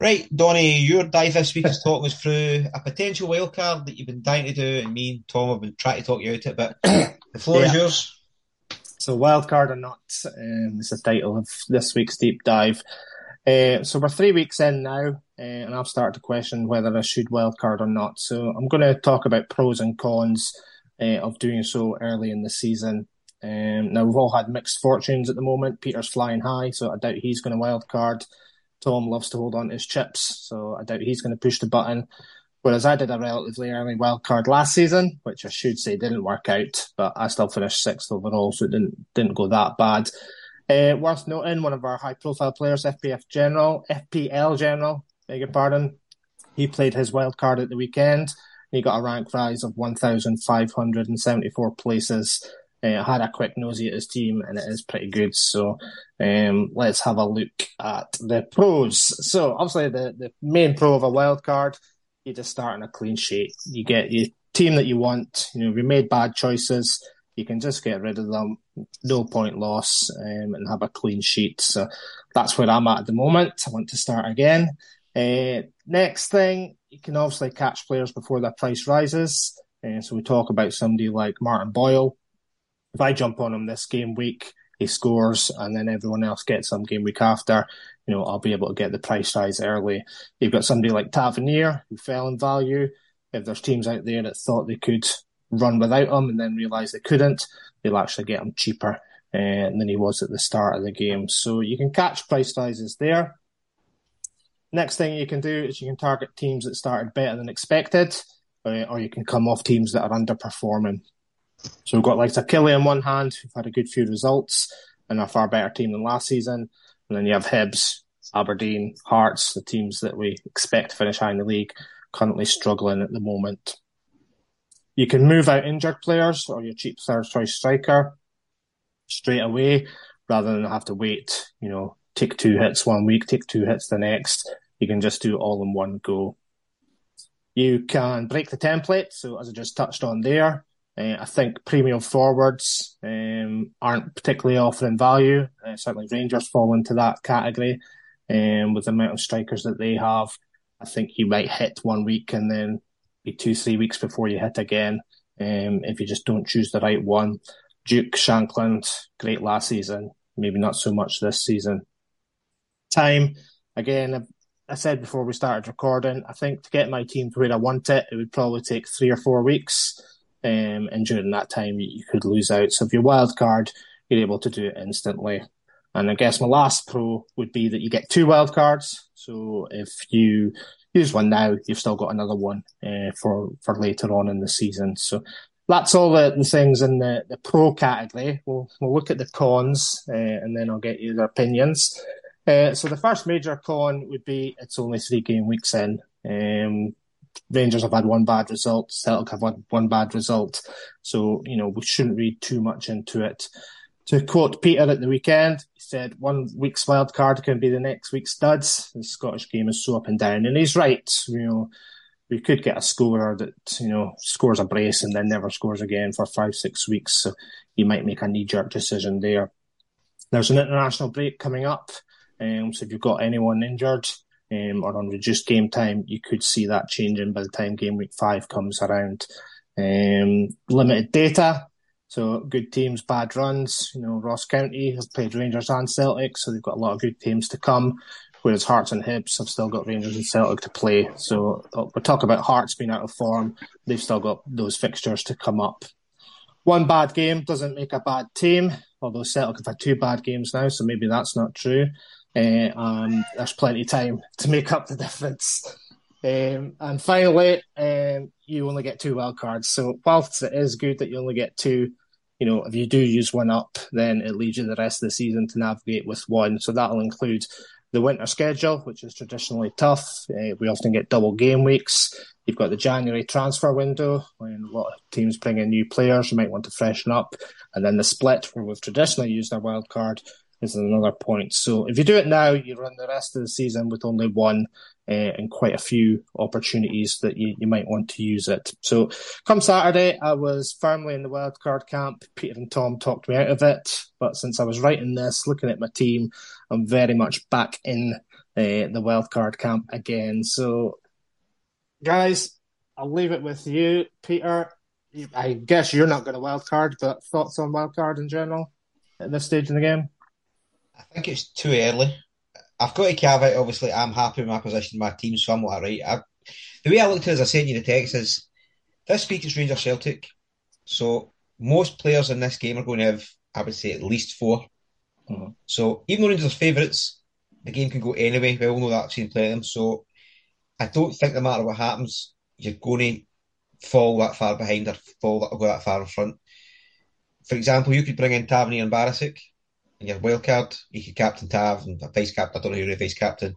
Right, Donnie, your dive this week is talking us through a potential wild card that you've been dying to do, and me and Tom have been trying to talk you out of it, but the floor yeah. is yours. So, wild card or not um, is the title of this week's deep dive. Uh, so we're three weeks in now, uh, and I've started to question whether I should wildcard or not. So I'm going to talk about pros and cons uh, of doing so early in the season. Um, now we've all had mixed fortunes at the moment. Peter's flying high, so I doubt he's going to wildcard. Tom loves to hold on to his chips, so I doubt he's going to push the button. Whereas I did a relatively early wildcard last season, which I should say didn't work out, but I still finished sixth overall, so it didn't didn't go that bad. Uh, worth noting, one of our high profile players, FPF General, FPL General, beg your pardon, he played his wild card at the weekend. He got a rank rise of 1,574 places. Uh, had a quick nosy at his team and it is pretty good. So um, let's have a look at the pros. So obviously the, the main pro of a wild card, you just start on a clean sheet. You get your team that you want. You know, we made bad choices you can just get rid of them, no point loss, um, and have a clean sheet. So that's where I'm at at the moment. I want to start again. Uh, next thing, you can obviously catch players before their price rises. Uh, so we talk about somebody like Martin Boyle. If I jump on him this game week, he scores, and then everyone else gets some game week after. You know, I'll be able to get the price rise early. You've got somebody like Tavernier who fell in value. If there's teams out there that thought they could run without him and then realise they couldn't, they'll actually get him cheaper uh, than he was at the start of the game. So you can catch price rises there. Next thing you can do is you can target teams that started better than expected, uh, or you can come off teams that are underperforming. So we've got like Achille on one hand, who've had a good few results and a far better team than last season. And then you have Hibs, Aberdeen, Hearts, the teams that we expect to finish high in the league, currently struggling at the moment. You can move out injured players or your cheap third choice striker straight away rather than have to wait, you know, take two hits one week, take two hits the next. You can just do it all in one go. You can break the template. So as I just touched on there, uh, I think premium forwards um, aren't particularly offering value. Uh, certainly Rangers fall into that category um, with the amount of strikers that they have. I think you might hit one week and then be two, three weeks before you hit again um, if you just don't choose the right one. Duk, Shankland, great last season, maybe not so much this season. Time, again, I said before we started recording, I think to get my team to where I want it, it would probably take three or four weeks. Um, and during that time, you could lose out. So if you're wild card, you're able to do it instantly. And I guess my last pro would be that you get two wild cards. So if you use one now, you've still got another one uh, for for later on in the season. So that's all the, the things in the, the pro category. We'll we'll look at the cons uh, and then I'll get you their opinions. Uh, so the first major con would be it's only three game weeks in. Um, Rangers have had one bad result. Celtic have had one bad result. So you know we shouldn't read too much into it. To quote Peter at the weekend, said, one week's wild card can be the next week's studs. The Scottish game is so up and down. And he's right. You know, we could get a scorer that, you know, scores a brace and then never scores again for five, six weeks. So you might make a knee jerk decision there. There's an international break coming up. Um, so if you've got anyone injured um, or on reduced game time, you could see that changing by the time game week five comes around. Um, limited data. So good teams, bad runs. You know, Ross County have played Rangers and Celtic, so they've got a lot of good teams to come. Whereas Hearts and Hibs have still got Rangers and Celtic to play. So uh, we talk about Hearts being out of form. They've still got those fixtures to come up. One bad game doesn't make a bad team, although Celtic have had two bad games now, so maybe that's not true. Uh, and there's plenty of time to make up the difference. Um, and finally, um, you only get two wild cards. So whilst it is good that you only get two, you know, if you do use one up, then it leaves you the rest of the season to navigate with one. So that'll include the winter schedule, which is traditionally tough. Uh, we often get double game weeks. You've got the January transfer window when a lot of teams bring in new players. You might want to freshen up. And then the split, where we've traditionally used our wild card, is another point. So if you do it now, you run the rest of the season with only one uh, and quite a few opportunities that you, you might want to use it. So come Saturday, I was firmly in the wild card camp. Peter and Tom talked me out of it. But since I was writing this, looking at my team, I'm very much back in uh, the wildcard camp again. So guys, I'll leave it with you. Peter, I guess you're not going to wildcard, but thoughts on wildcard in general at this stage in the game? I think it's too early. I've got to caveat, obviously, I'm happy with my position, my team, so I'm all right. I, the way I looked at it, as I sent you the text, is this week it's Rangers Celtic. So most players in this game are going to have, I would say, at least 4 mm-hmm. So even though Rangers are favourites, the game can go anyway. We all know that. I've seen play them. So I don't think no matter what happens, you're going to fall that far behind or fall that, go that far in front. For example, you could bring in Tavernier and Barisic your wild card, you could captain Tav and a vice captain. I don't know who your vice captain.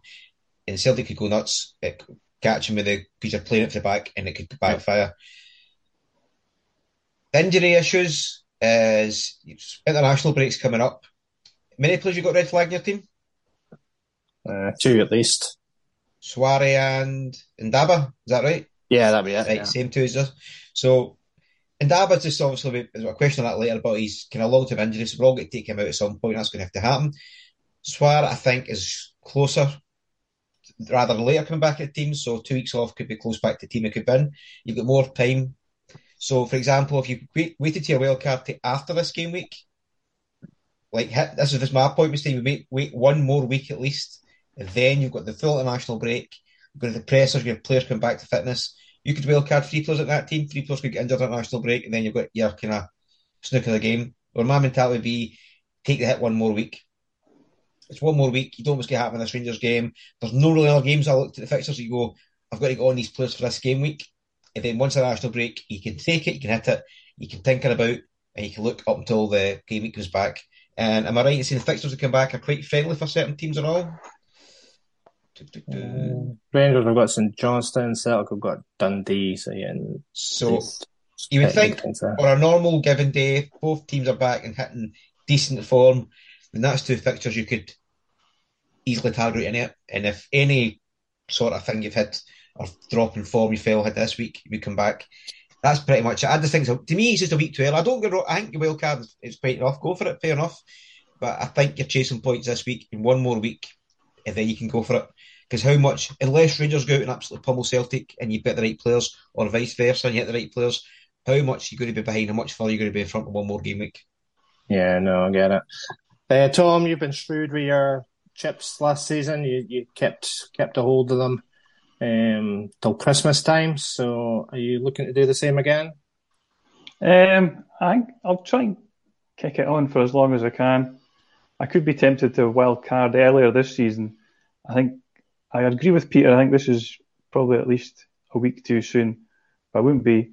And Celtic could go nuts, it, catch him with the because you're playing it for the back, and it could backfire. Injury issues is international breaks coming up. Many players you got red flag in your team? Uh, two at least. Souaré and Ndaba, is that right? Yeah, that'd be it. Right, yeah. same two as us. So Ndaba just obviously there's a question on that later about his kind of long term injury, so we're all going to take him out at some point. That's going to have to happen. Suarez, I think, is closer rather than later coming back at the team. So two weeks off could be close back to the team it could win. You've got more time. So, for example, if you wait, waited to your wild card to after this game week, like hit, this is this my point, Mr. You wait, wait one more week at least, then you've got the full international break. You've got the pressers, You your players come back to fitness. You could card three players at that team. Three players could get injured at national break, and then you've got your kind of snook of the game. Or my mentality would be take the hit one more week. It's one more week. You don't almost get happen in this Rangers game. There's no really other games. I looked at the fixtures. You go, I've got to go on these players for this game week. And then once the national break, you can take it, you can hit it, you can tinker about, and you can look up until the game week comes back. And am I right in saying the fixtures that come back are quite friendly for certain teams at all? Um, Rangers have got St Johnstone, Celtic have got Dundee, so yeah. So you would think on a normal given day, both teams are back and hitting decent form, and that's two fixtures you could easily target in it. And if any sort of thing you've had or drop in form you fell had this week, you come back. That's pretty much it. I just think so. To me, it's just a week too early. I don't get. I think your wild card is quite enough. Go for it, fair enough. But I think you're chasing points this week in one more week, and then you can go for it. Because how much, unless Rangers go out and absolutely pummel Celtic and you bet the right players, or vice versa, and you hit the right players, how much you're you going to be behind? And how much further you're you going to be in front of one more game week? Yeah, no, I get it. Uh, Tom, you've been shrewd with your chips last season. You you kept kept a hold of them um, till Christmas time. So, are you looking to do the same again? Um, I I'll try and kick it on for as long as I can. I could be tempted to wild card earlier this season. I think I agree with Peter. I think this is probably at least a week too soon. But I wouldn't be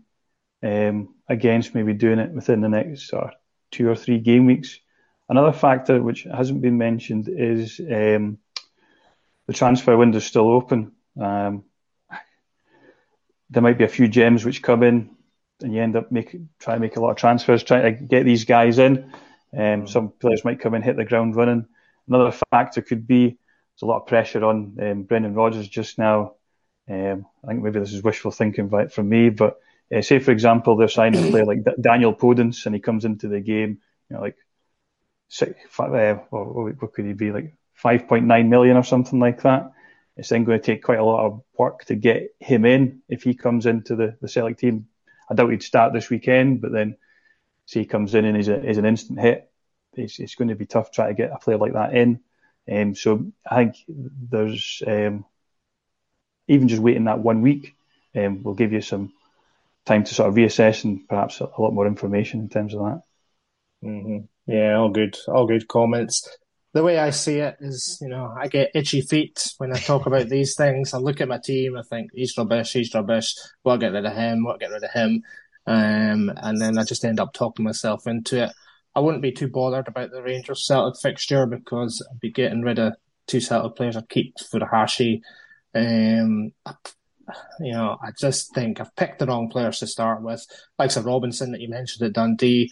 um, against maybe doing it within the next uh, two or three game weeks. Another factor which hasn't been mentioned is um, the transfer window is still open. Um, there might be a few gems which come in, and you end up make try to make a lot of transfers, trying to get these guys in. Um, some players might come in, and hit the ground running. Another factor could be there's a lot of pressure on um, Brendan Rodgers just now. Um, I think maybe this is wishful thinking from me, but uh, say for example they're signing a player like D- Daniel Podence, and he comes into the game, you know, like six, five, uh, what, what could he be like 5.9 million or something like that. It's then going to take quite a lot of work to get him in if he comes into the, the Celtic team. I doubt he'd start this weekend, but then see he comes in and he's, a, he's an instant hit. It's, it's going to be tough trying to get a player like that in. Um, so I think there's um, even just waiting that one week um, will give you some time to sort of reassess and perhaps a, lot more information in terms of that. Mm-hmm. Yeah, all good, all good comments. The way I see it is, you know, I get itchy feet when I talk about these things. I look at my team, I think he's rubbish, he's rubbish. What get rid of him? What get rid of him? Um, and then I just end up talking myself into it. I wouldn't be too bothered about the Rangers Celtic fixture because I'd be getting rid of two Celtic players. I'd keep Furuhashi. Um, you know, I just think I've picked the wrong players to start with. Like of Robinson that you mentioned at Dundee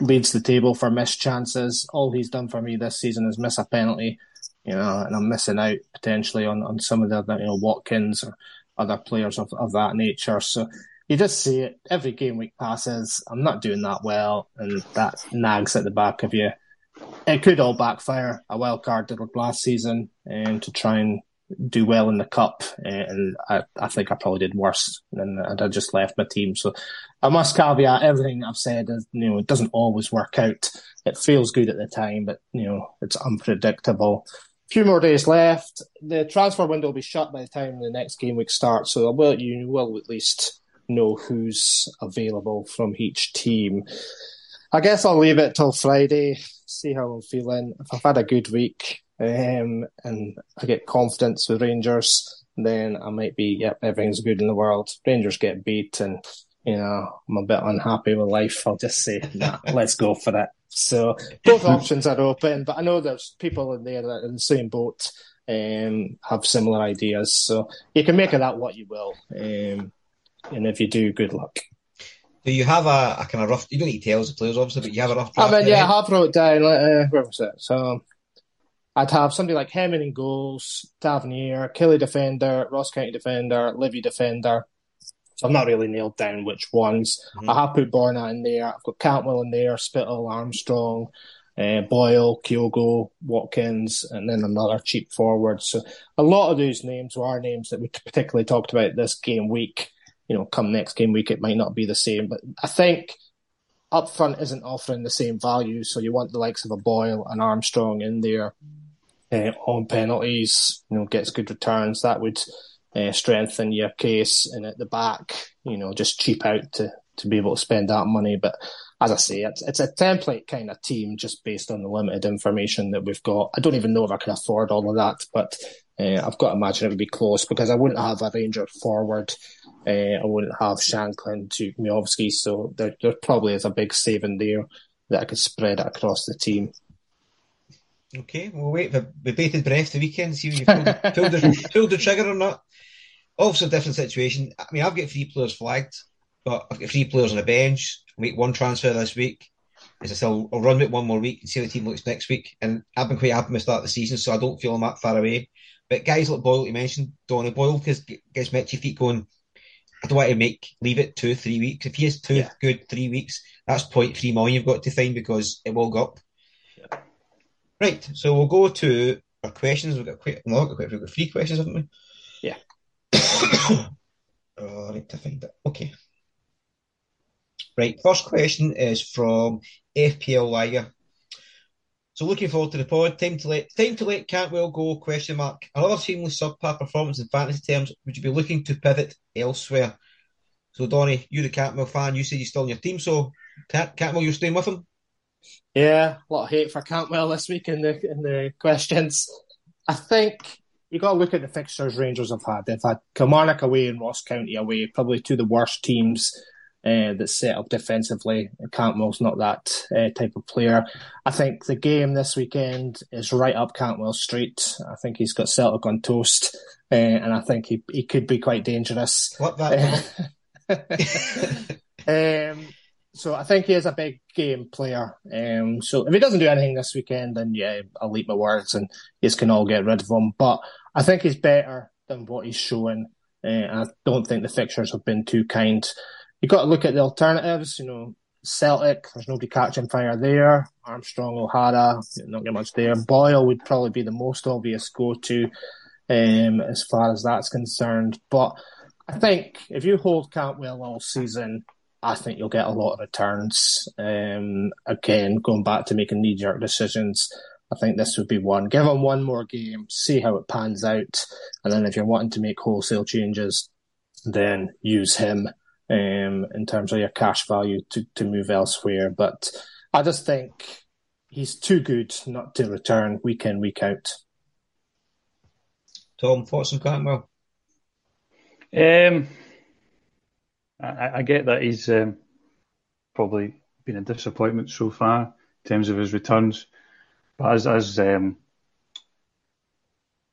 leads the table for missed chances. All he's done for me this season is miss a penalty, you know, and I'm missing out potentially on, on some of the other, you know, Watkins or other players of, of that nature. So you just see it every game week passes. I'm not doing that well, and that nags at the back of you. It could all backfire. A wild card did last season, and to try and do well in the cup, eh, and I, I think I probably did worse, and I just left my team. So I must caveat everything I've said. Is, you know, it doesn't always work out. It feels good at the time, but you know, it's unpredictable. Few more days left. The transfer window will be shut by the time the next game week starts, so will you will at least know who's available from each team. I guess I'll leave it till Friday, see how I'm feeling. If I've had a good week um, and I get confidence with Rangers, then I might be, yep, everything's good in the world. Rangers get beat and, you know, I'm a bit unhappy with life. I'll just say, nah, let's go for it. So both options are open, but I know there's people in there that are in the same boat, um, have similar ideas. So you can make of that what you will. Um, and if you do, good luck. Do you have a, a kind of rough? You don't need to tell us the players, obviously, but you have a rough. I mean, yeah, I have wrote down. Uh, where was it? So I'd have somebody like Hemming in goals, Tavernier, Kelly defender, Ross County defender, Livy defender, So I've not really nailed down which ones. Mm-hmm. I have put Borna in there. I've got Cantwell in there, Spittal, Armstrong, uh, Boyle, Kyogo, Watkins, and then another cheap forward. So a lot of those names were names that we particularly talked about this game week. You know, come next game week, it might not be the same, but I think up front isn't offering the same value. So you want the likes of a Boyle and Armstrong in there uh, on penalties. You know, gets good returns. That would uh, strengthen your case. And at the back, you know, just cheap out to to be able to spend that money. But as I say, it's it's a template kind of team just based on the limited information that we've got. I don't even know if I can afford all of that, but uh, I've got to imagine it would be close because I wouldn't have a Ranger forward. Uh, I wouldn't have Shankland to Miovski, so there, there probably is a big saving there that I could spread it across the team. Okay, we'll wait for with bated breath the weekend, see if you pulled, pulled, the, pulled the trigger or not. Also, different situation. I mean, I've got three players flagged, but I've got three players on the bench. Make one transfer this week. As I said, I'll, I'll run with one more week and see how the team looks next week. And I've been quite happy with the start of the season, so I don't feel I'm that far away. But guys like Boyle, you mentioned, Donnie Boyle, because gets your feet going. I don't want to make leave it two, three weeks. If he has two yeah. good three weeks, that's 0.3 million you've got to find because it will go up. Yeah. Right, so we'll go to our questions. We've got quite, no, we've got three questions, haven't we? Yeah. oh, I need to find it. Okay. Right, first question is from FPL Liger. So looking forward to the pod. Time to let time to let Cantwell go? Question mark. Another seamless subpar performance in fantasy terms. Would you be looking to pivot elsewhere? So Donnie, you're the Cantwell fan. You said you're still in your team. So Cantwell, you're staying with him. Yeah, a lot of hate for Cantwell this week in the in the questions. I think you got to look at the fixtures Rangers have had. They've had Kilmarnock away and Ross County away, probably two of the worst teams uh, that's set up defensively. Cantwell's not that uh, type of player. I think the game this weekend is right up Cantwell Street. I think he's got Celtic on toast, uh, and I think he he could be quite dangerous. What that? um, so I think he is a big game player. Um, so if he doesn't do anything this weekend, then yeah, I'll leave my words and you can all get rid of him. But I think he's better than what he's showing. Uh, I don't think the fixtures have been too kind you've got to look at the alternatives. You know, Celtic, there's nobody catching fire there. Armstrong, O'Hara, not get much there. Boyle would probably be the most obvious go-to um, as far as that's concerned. But I think if you hold Cantwell all season, I think you'll get a lot of returns. Um, again, going back to making knee-jerk decisions, I think this would be one. Give him one more game, see how it pans out, and then if you're wanting to make wholesale changes, then use him um, in terms of your cash value to, to move elsewhere. But I just think he's too good not to return week in, week out. Tom, thoughts on Cantwell? Um, I, I, get that he's um, probably been a disappointment so far in terms of his returns. But as as um,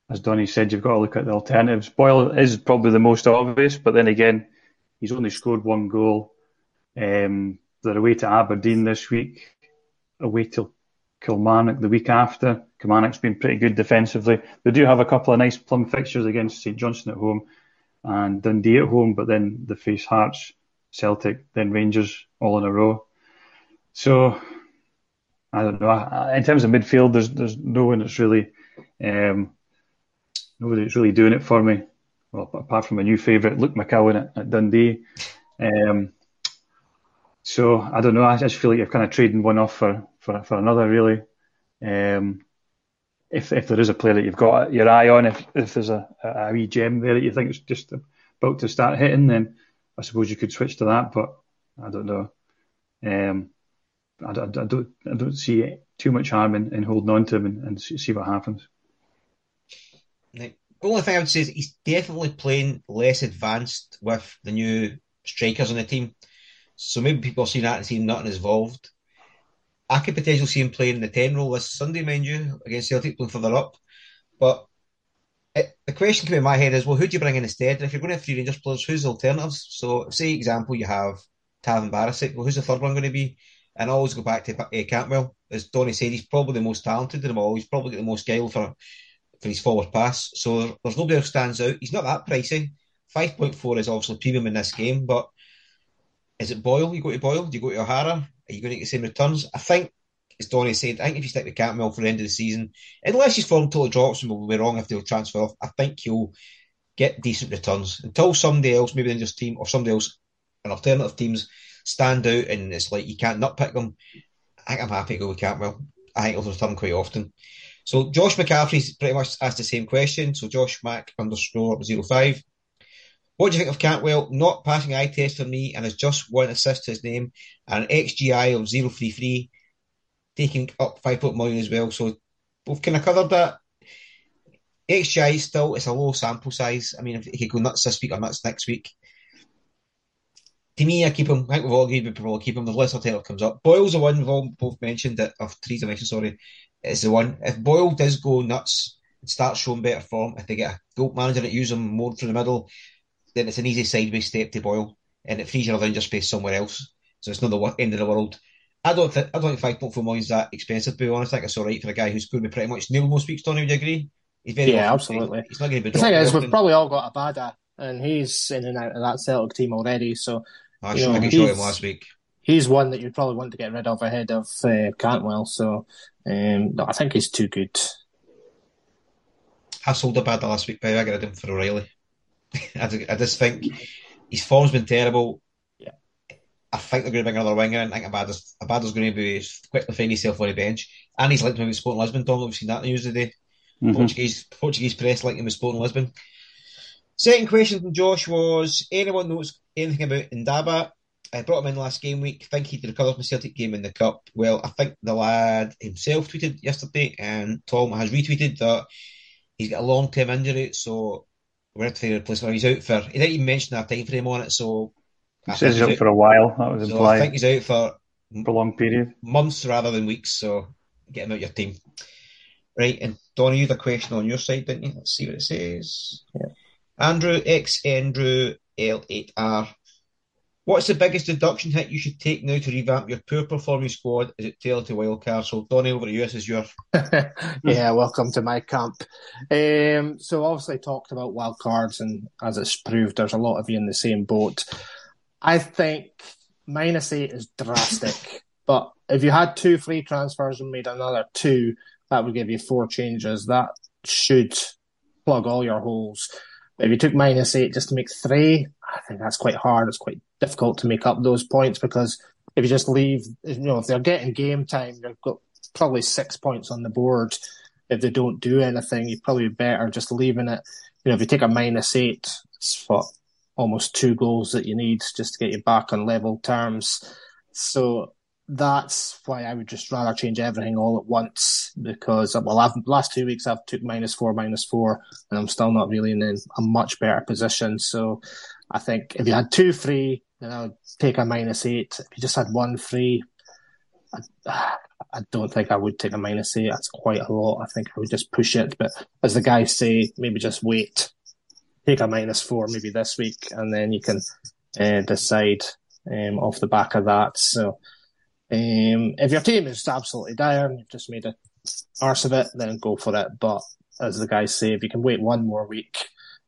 as Donnie said, you've got to look at the alternatives. Boyle is probably the most obvious, but then again, He's only scored one goal. Um, they're away to Aberdeen this week, away to Kilmarnock the week after. Kilmarnock's been pretty good defensively. They do have a couple of nice plum fixtures against St Johnstone at home and Dundee at home, but then they face Hearts, Celtic, then Rangers all in a row. So I don't know. In terms of midfield, there's there's no one that's really um, nobody that's really doing it for me well, apart from a new favourite, Luke McCowan at, at Dundee. Um, so I don't know. I just feel like you're kind of trading one off for for, for another, really. Um, if if there is a player that you've got your eye on, if if there's a, a wee gem there that you think is just about to start hitting, then I suppose you could switch to that. But I don't know. Um, I, I, I don't I don't see too much harm in, in holding on to him and, and see what happens. The only thing I would say is he's definitely playing less advanced with the new strikers on the team. So maybe people are seeing that and seeing nothing involved. I could potentially see him playing in the 10 role this Sunday, mind you, against Celtic playing further up. But it, the question came in my head is, well, who do you bring in instead? And if you're going to have three Rangers players, who's the alternatives? So, say, example, you have Taven Barisic. Well, who's the third one going to be? And I always go back to uh, Cantwell. As Donnie said, he's probably the most talented of them all. He's probably got the most skill for for his forward pass. So there's nobody else stands out. He's not that pricey. 5.4 is obviously premium in this game, but is it Boyle? You go to Boyle? Do you go to O'Hara? Are you going to get the same returns? I think, as Donnie said, I think if you stick with Cantwell for the end of the season, unless his form totally drops and we'll be wrong if they'll transfer off, I think he'll get decent returns until somebody else, maybe in this team or somebody else, an alternative teams stand out and it's like you can't not pick them. I think I'm happy to go with Cantwell. I think he'll return quite often. So Josh McCaffrey's pretty much asked the same question. So Josh Mac underscore zero five. What do you think of Cantwell? Not passing eye test for me and has just one assist to his name and an XGI of 033, taking up five foot million as well. So we've kind of covered that. XGI still it's a low sample size. I mean, if he could go nuts this week or nuts next week. To me, I keep him. I think we've all agreed we probably keep him. The less alternative comes up. Boyle's the one we've all both mentioned that of Teresa mentioned. Sorry, is the one. If Boyle does go nuts and start showing better form, if they get a goal manager that uses him more through the middle, then it's an easy sideways step to Boyle, and it frees your Avenger space somewhere else. So it's not the end of the world. I don't think I don't think five point four million is that expensive. To be honest, I think it's all right for a guy who's going to be pretty much nil most weeks. Tony, would you agree? He's very yeah, absolutely. He's not going to be. The thing is, we've probably all got Abada, uh, and he's in and out of that Celtic team already. So ah, I should have shot him last week. He's one that you'd probably want to get rid of ahead of uh, Cantwell. So um, no, I think he's too good. I sold a bad last week, but I got him for O'Riley. I, I just think his form's been terrible. Yeah. I think they're going to bring another winger in. I think Abada's, Abada's going to be quickly find himself on the bench. And he's linked with Sporting Lisbon, Tom. We've seen that in the news today. Mm-hmm. Portuguese, Portuguese press linked him with Sporting Lisbon. Second question from Josh was anyone knows anything about Ndaba? I brought him in last game week. Think he did a colour from Celtic game in the Cup. Well, I think the lad himself tweeted yesterday, and Tom has retweeted that he's got a long term injury, so we're going to find a replacement. He's out for. He didn't even mention a time frame on it, so. He says he's out, out for a while. That was so implied. I think he's out for for a long period, months rather than weeks. So get him out your team, right? And Donny, you had a question on your side, didn't you? Let's see what it says. Yeah. Andrew X Andrew L8R What's the biggest deduction hit you should take now to revamp your poor performing squad? Is it tailor to? So, Donnie, over to you. This is your. yeah, welcome to my camp. Um, so, obviously, talked about wildcards, and as it's proved, there's a lot of you in the same boat. I think minus eight is drastic, but if you had two free transfers and made another two, that would give you four changes. That should plug all your holes. If you took minus eight just to make three, I think that's quite hard. It's quite difficult to make up those points because if you just leave, you know, if they're getting game time, they've got probably six points on the board. If they don't do anything, you're probably better just leaving it. You know, if you take a minus eight, it's what almost two goals that you need just to get you back on level terms. So that's why I would just rather change everything all at once because well, I've last two weeks I've took minus four, minus four, and I'm still not really in a much better position. So I think if you had two free, then I would take a minus eight. If you just had one free, I, I don't think I would take a minus eight. That's quite a lot. I think I would just push it. But as the guys say, maybe just wait, take a minus four maybe this week, and then you can uh, decide um, off the back of that. So um, if your team is absolutely dire and you've just made a arse of it, then go for it. But as the guys say, if you can wait one more week,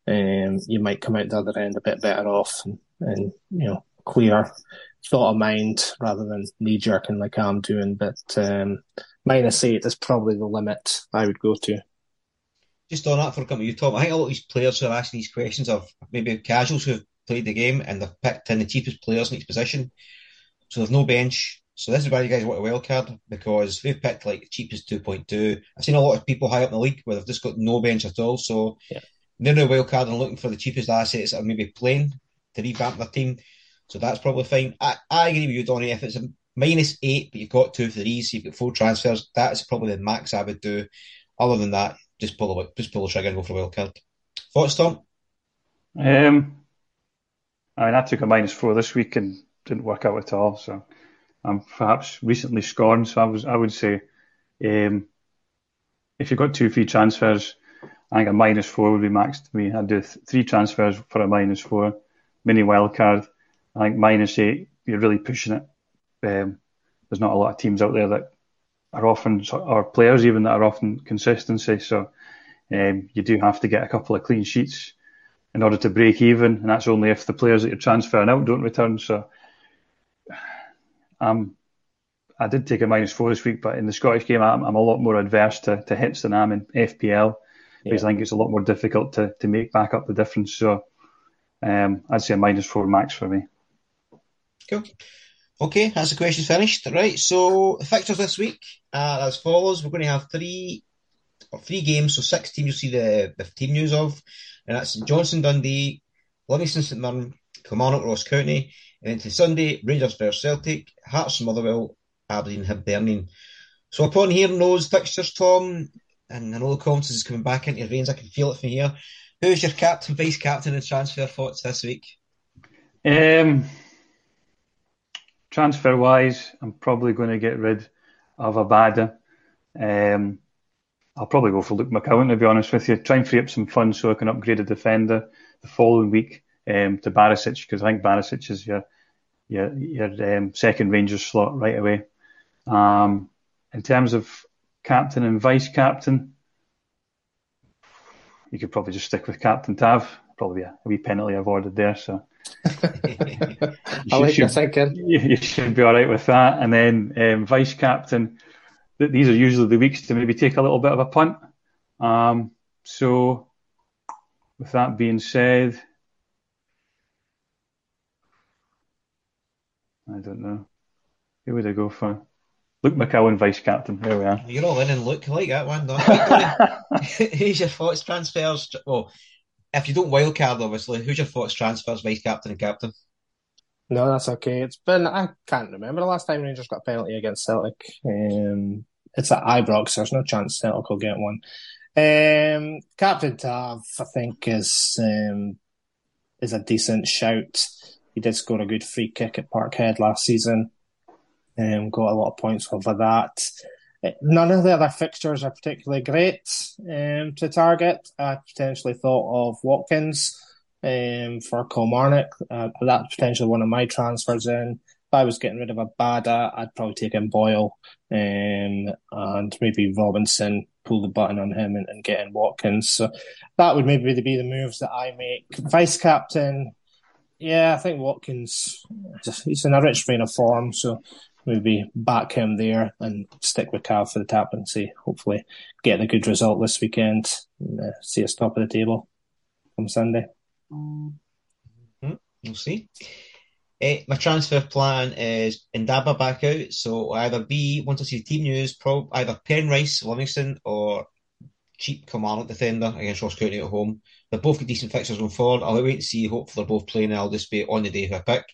um, you might come out the other end a bit better off and, and you know clear thought of mind rather than knee jerking like I'm doing. But um, minus eight is probably the limit I would go to. Just on that for a couple of you, Tom. I think a lot of these players who are asking these questions are maybe casuals who've played the game and they've picked in the cheapest players in each position. So there's no bench. So this is why you guys want a wild card because we've picked like cheapest 2.2. I've seen a lot of people high up in the league where they've just got no bench at all. So yeah. They're a wild card and looking for the cheapest assets that are maybe playing to revamp their team. So that's probably fine. I, I agree with you, Donnie. If it's a minus eight, but you've got two threes, you've got four transfers, that's probably the max I would do. Other than that, just pull the just pull the trigger and go for a wild card. Thoughts, Tom? Um, I mean, I took a minus four this week and didn't work out at all. So I'm perhaps recently scorned. So I was I would say um, if you've got two free transfers, I think a minus four would be max to me. I'd do th- three transfers for a minus four, mini wildcard. I think minus eight, you're really pushing it. Um, there's not a lot of teams out there that are often, or players even that are often consistency. So um, you do have to get a couple of clean sheets in order to break even, and that's only if the players that you're transferring out don't return. So, um, I did take a minus four this week, but in the Scottish game, I'm, I'm a lot more adverse to, to hits than I am in FPL because yeah. I think it's a lot more difficult to, to make back up the difference. So, um, I'd say a minus four max for me. Cool. Okay, that's the question finished. Right, so the fixtures this week uh, as follows: We're going to have three or three games, so six teams you'll see the, the team news of, and that's Johnstone Dundee, Livingston St Mirren, Kilmarnock Ross County, and then to Sunday Rangers versus Celtic, Hearts Motherwell, Aberdeen Hibernian. So upon hearing those fixtures, Tom, and I know the confidence is coming back into your veins, I can feel it from here. Who's your captain, vice captain, and transfer thoughts this week? Um, transfer wise, I'm probably going to get rid of Abada. Um, I'll probably go for Luke McCowan, to be honest with you. Try and free up some funds so I can upgrade a defender the following week um, to Barisic, because I think Barisic is your your, your um, second Rangers slot right away. Um, in terms of captain and vice captain, you could probably just stick with Captain Tav. Probably a, wee penalty avoided there, so I like your thinking. You, you should be all right with that. And then um, vice captain these are usually the weeks to maybe take a little bit of a punt. Um, so, with that being said, I don't know. Who would I go for? Luke McCowan, vice captain. There we are. You're all in and look like that one, don't Who's your thoughts transfers? Well, if you don't wildcard, obviously, who's your thoughts transfers, vice captain and captain? No, that's okay. It's been I can't remember the last time Rangers got a penalty against Celtic. Um, it's at Ibrox. There's no chance Celtic will get one. Um, Captain Tav, I think, is um, is a decent shout. He did score a good free kick at Parkhead last season. Um, got a lot of points over that. None of the other fixtures are particularly great um, to target. I potentially thought of Watkins um, for Kilmarnock. Uh, that's potentially one of my transfers in. If I was getting rid of Abada, I'd probably take in Boyle um, and maybe Robinson, pull the button on him and, and get in Watkins. So that would maybe be the moves that I make. Vice captain, yeah, I think Watkins, he's in a rich vein of form, so maybe back him there and stick with Cal for the tap and see. Hopefully, get a good result this weekend and uh, see us top of the table on Sunday. Mm-hmm. We'll see. Uh, my transfer plan is Ndaba back out, so either be once I see team news, prob either Penrice, Livingston, or cheap Kilmarnock defender against Ross County at home. They're both got decent fixtures going forward. I'll wait and see. Hopefully, they're both playing. I'll just be on the day who I pick.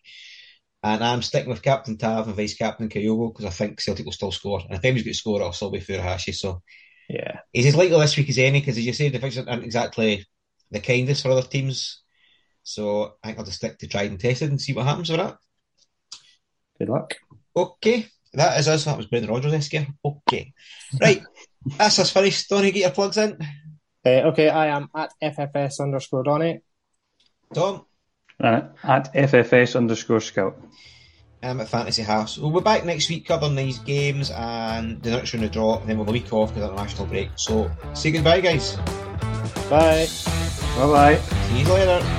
And I'm sticking with Captain Tav and Vice Captain Kyogo because I think Celtic will still score. And if anybody's going to score, it'll still be Furuhashi. So yeah, he's as likely this week as any because, as you say, the fixtures aren't exactly the kindest for other teams. So I think I'll just stick to tried and tested and see what happens with that. Good luck. Okay. That is us. That was Brendan Rodgers esque. Okay. Right. That's us finished. Donnie, get your plugs in. Uh, okay, I am at FFS underscore Donny. Tom? Uh, at FFS underscore Scout. I'm at Fantasy House. We'll be back next week covering these games and the next round of draw, and then we'll have a week off because of the national break. So, say goodbye, guys. Bye. Bye bye. See you later.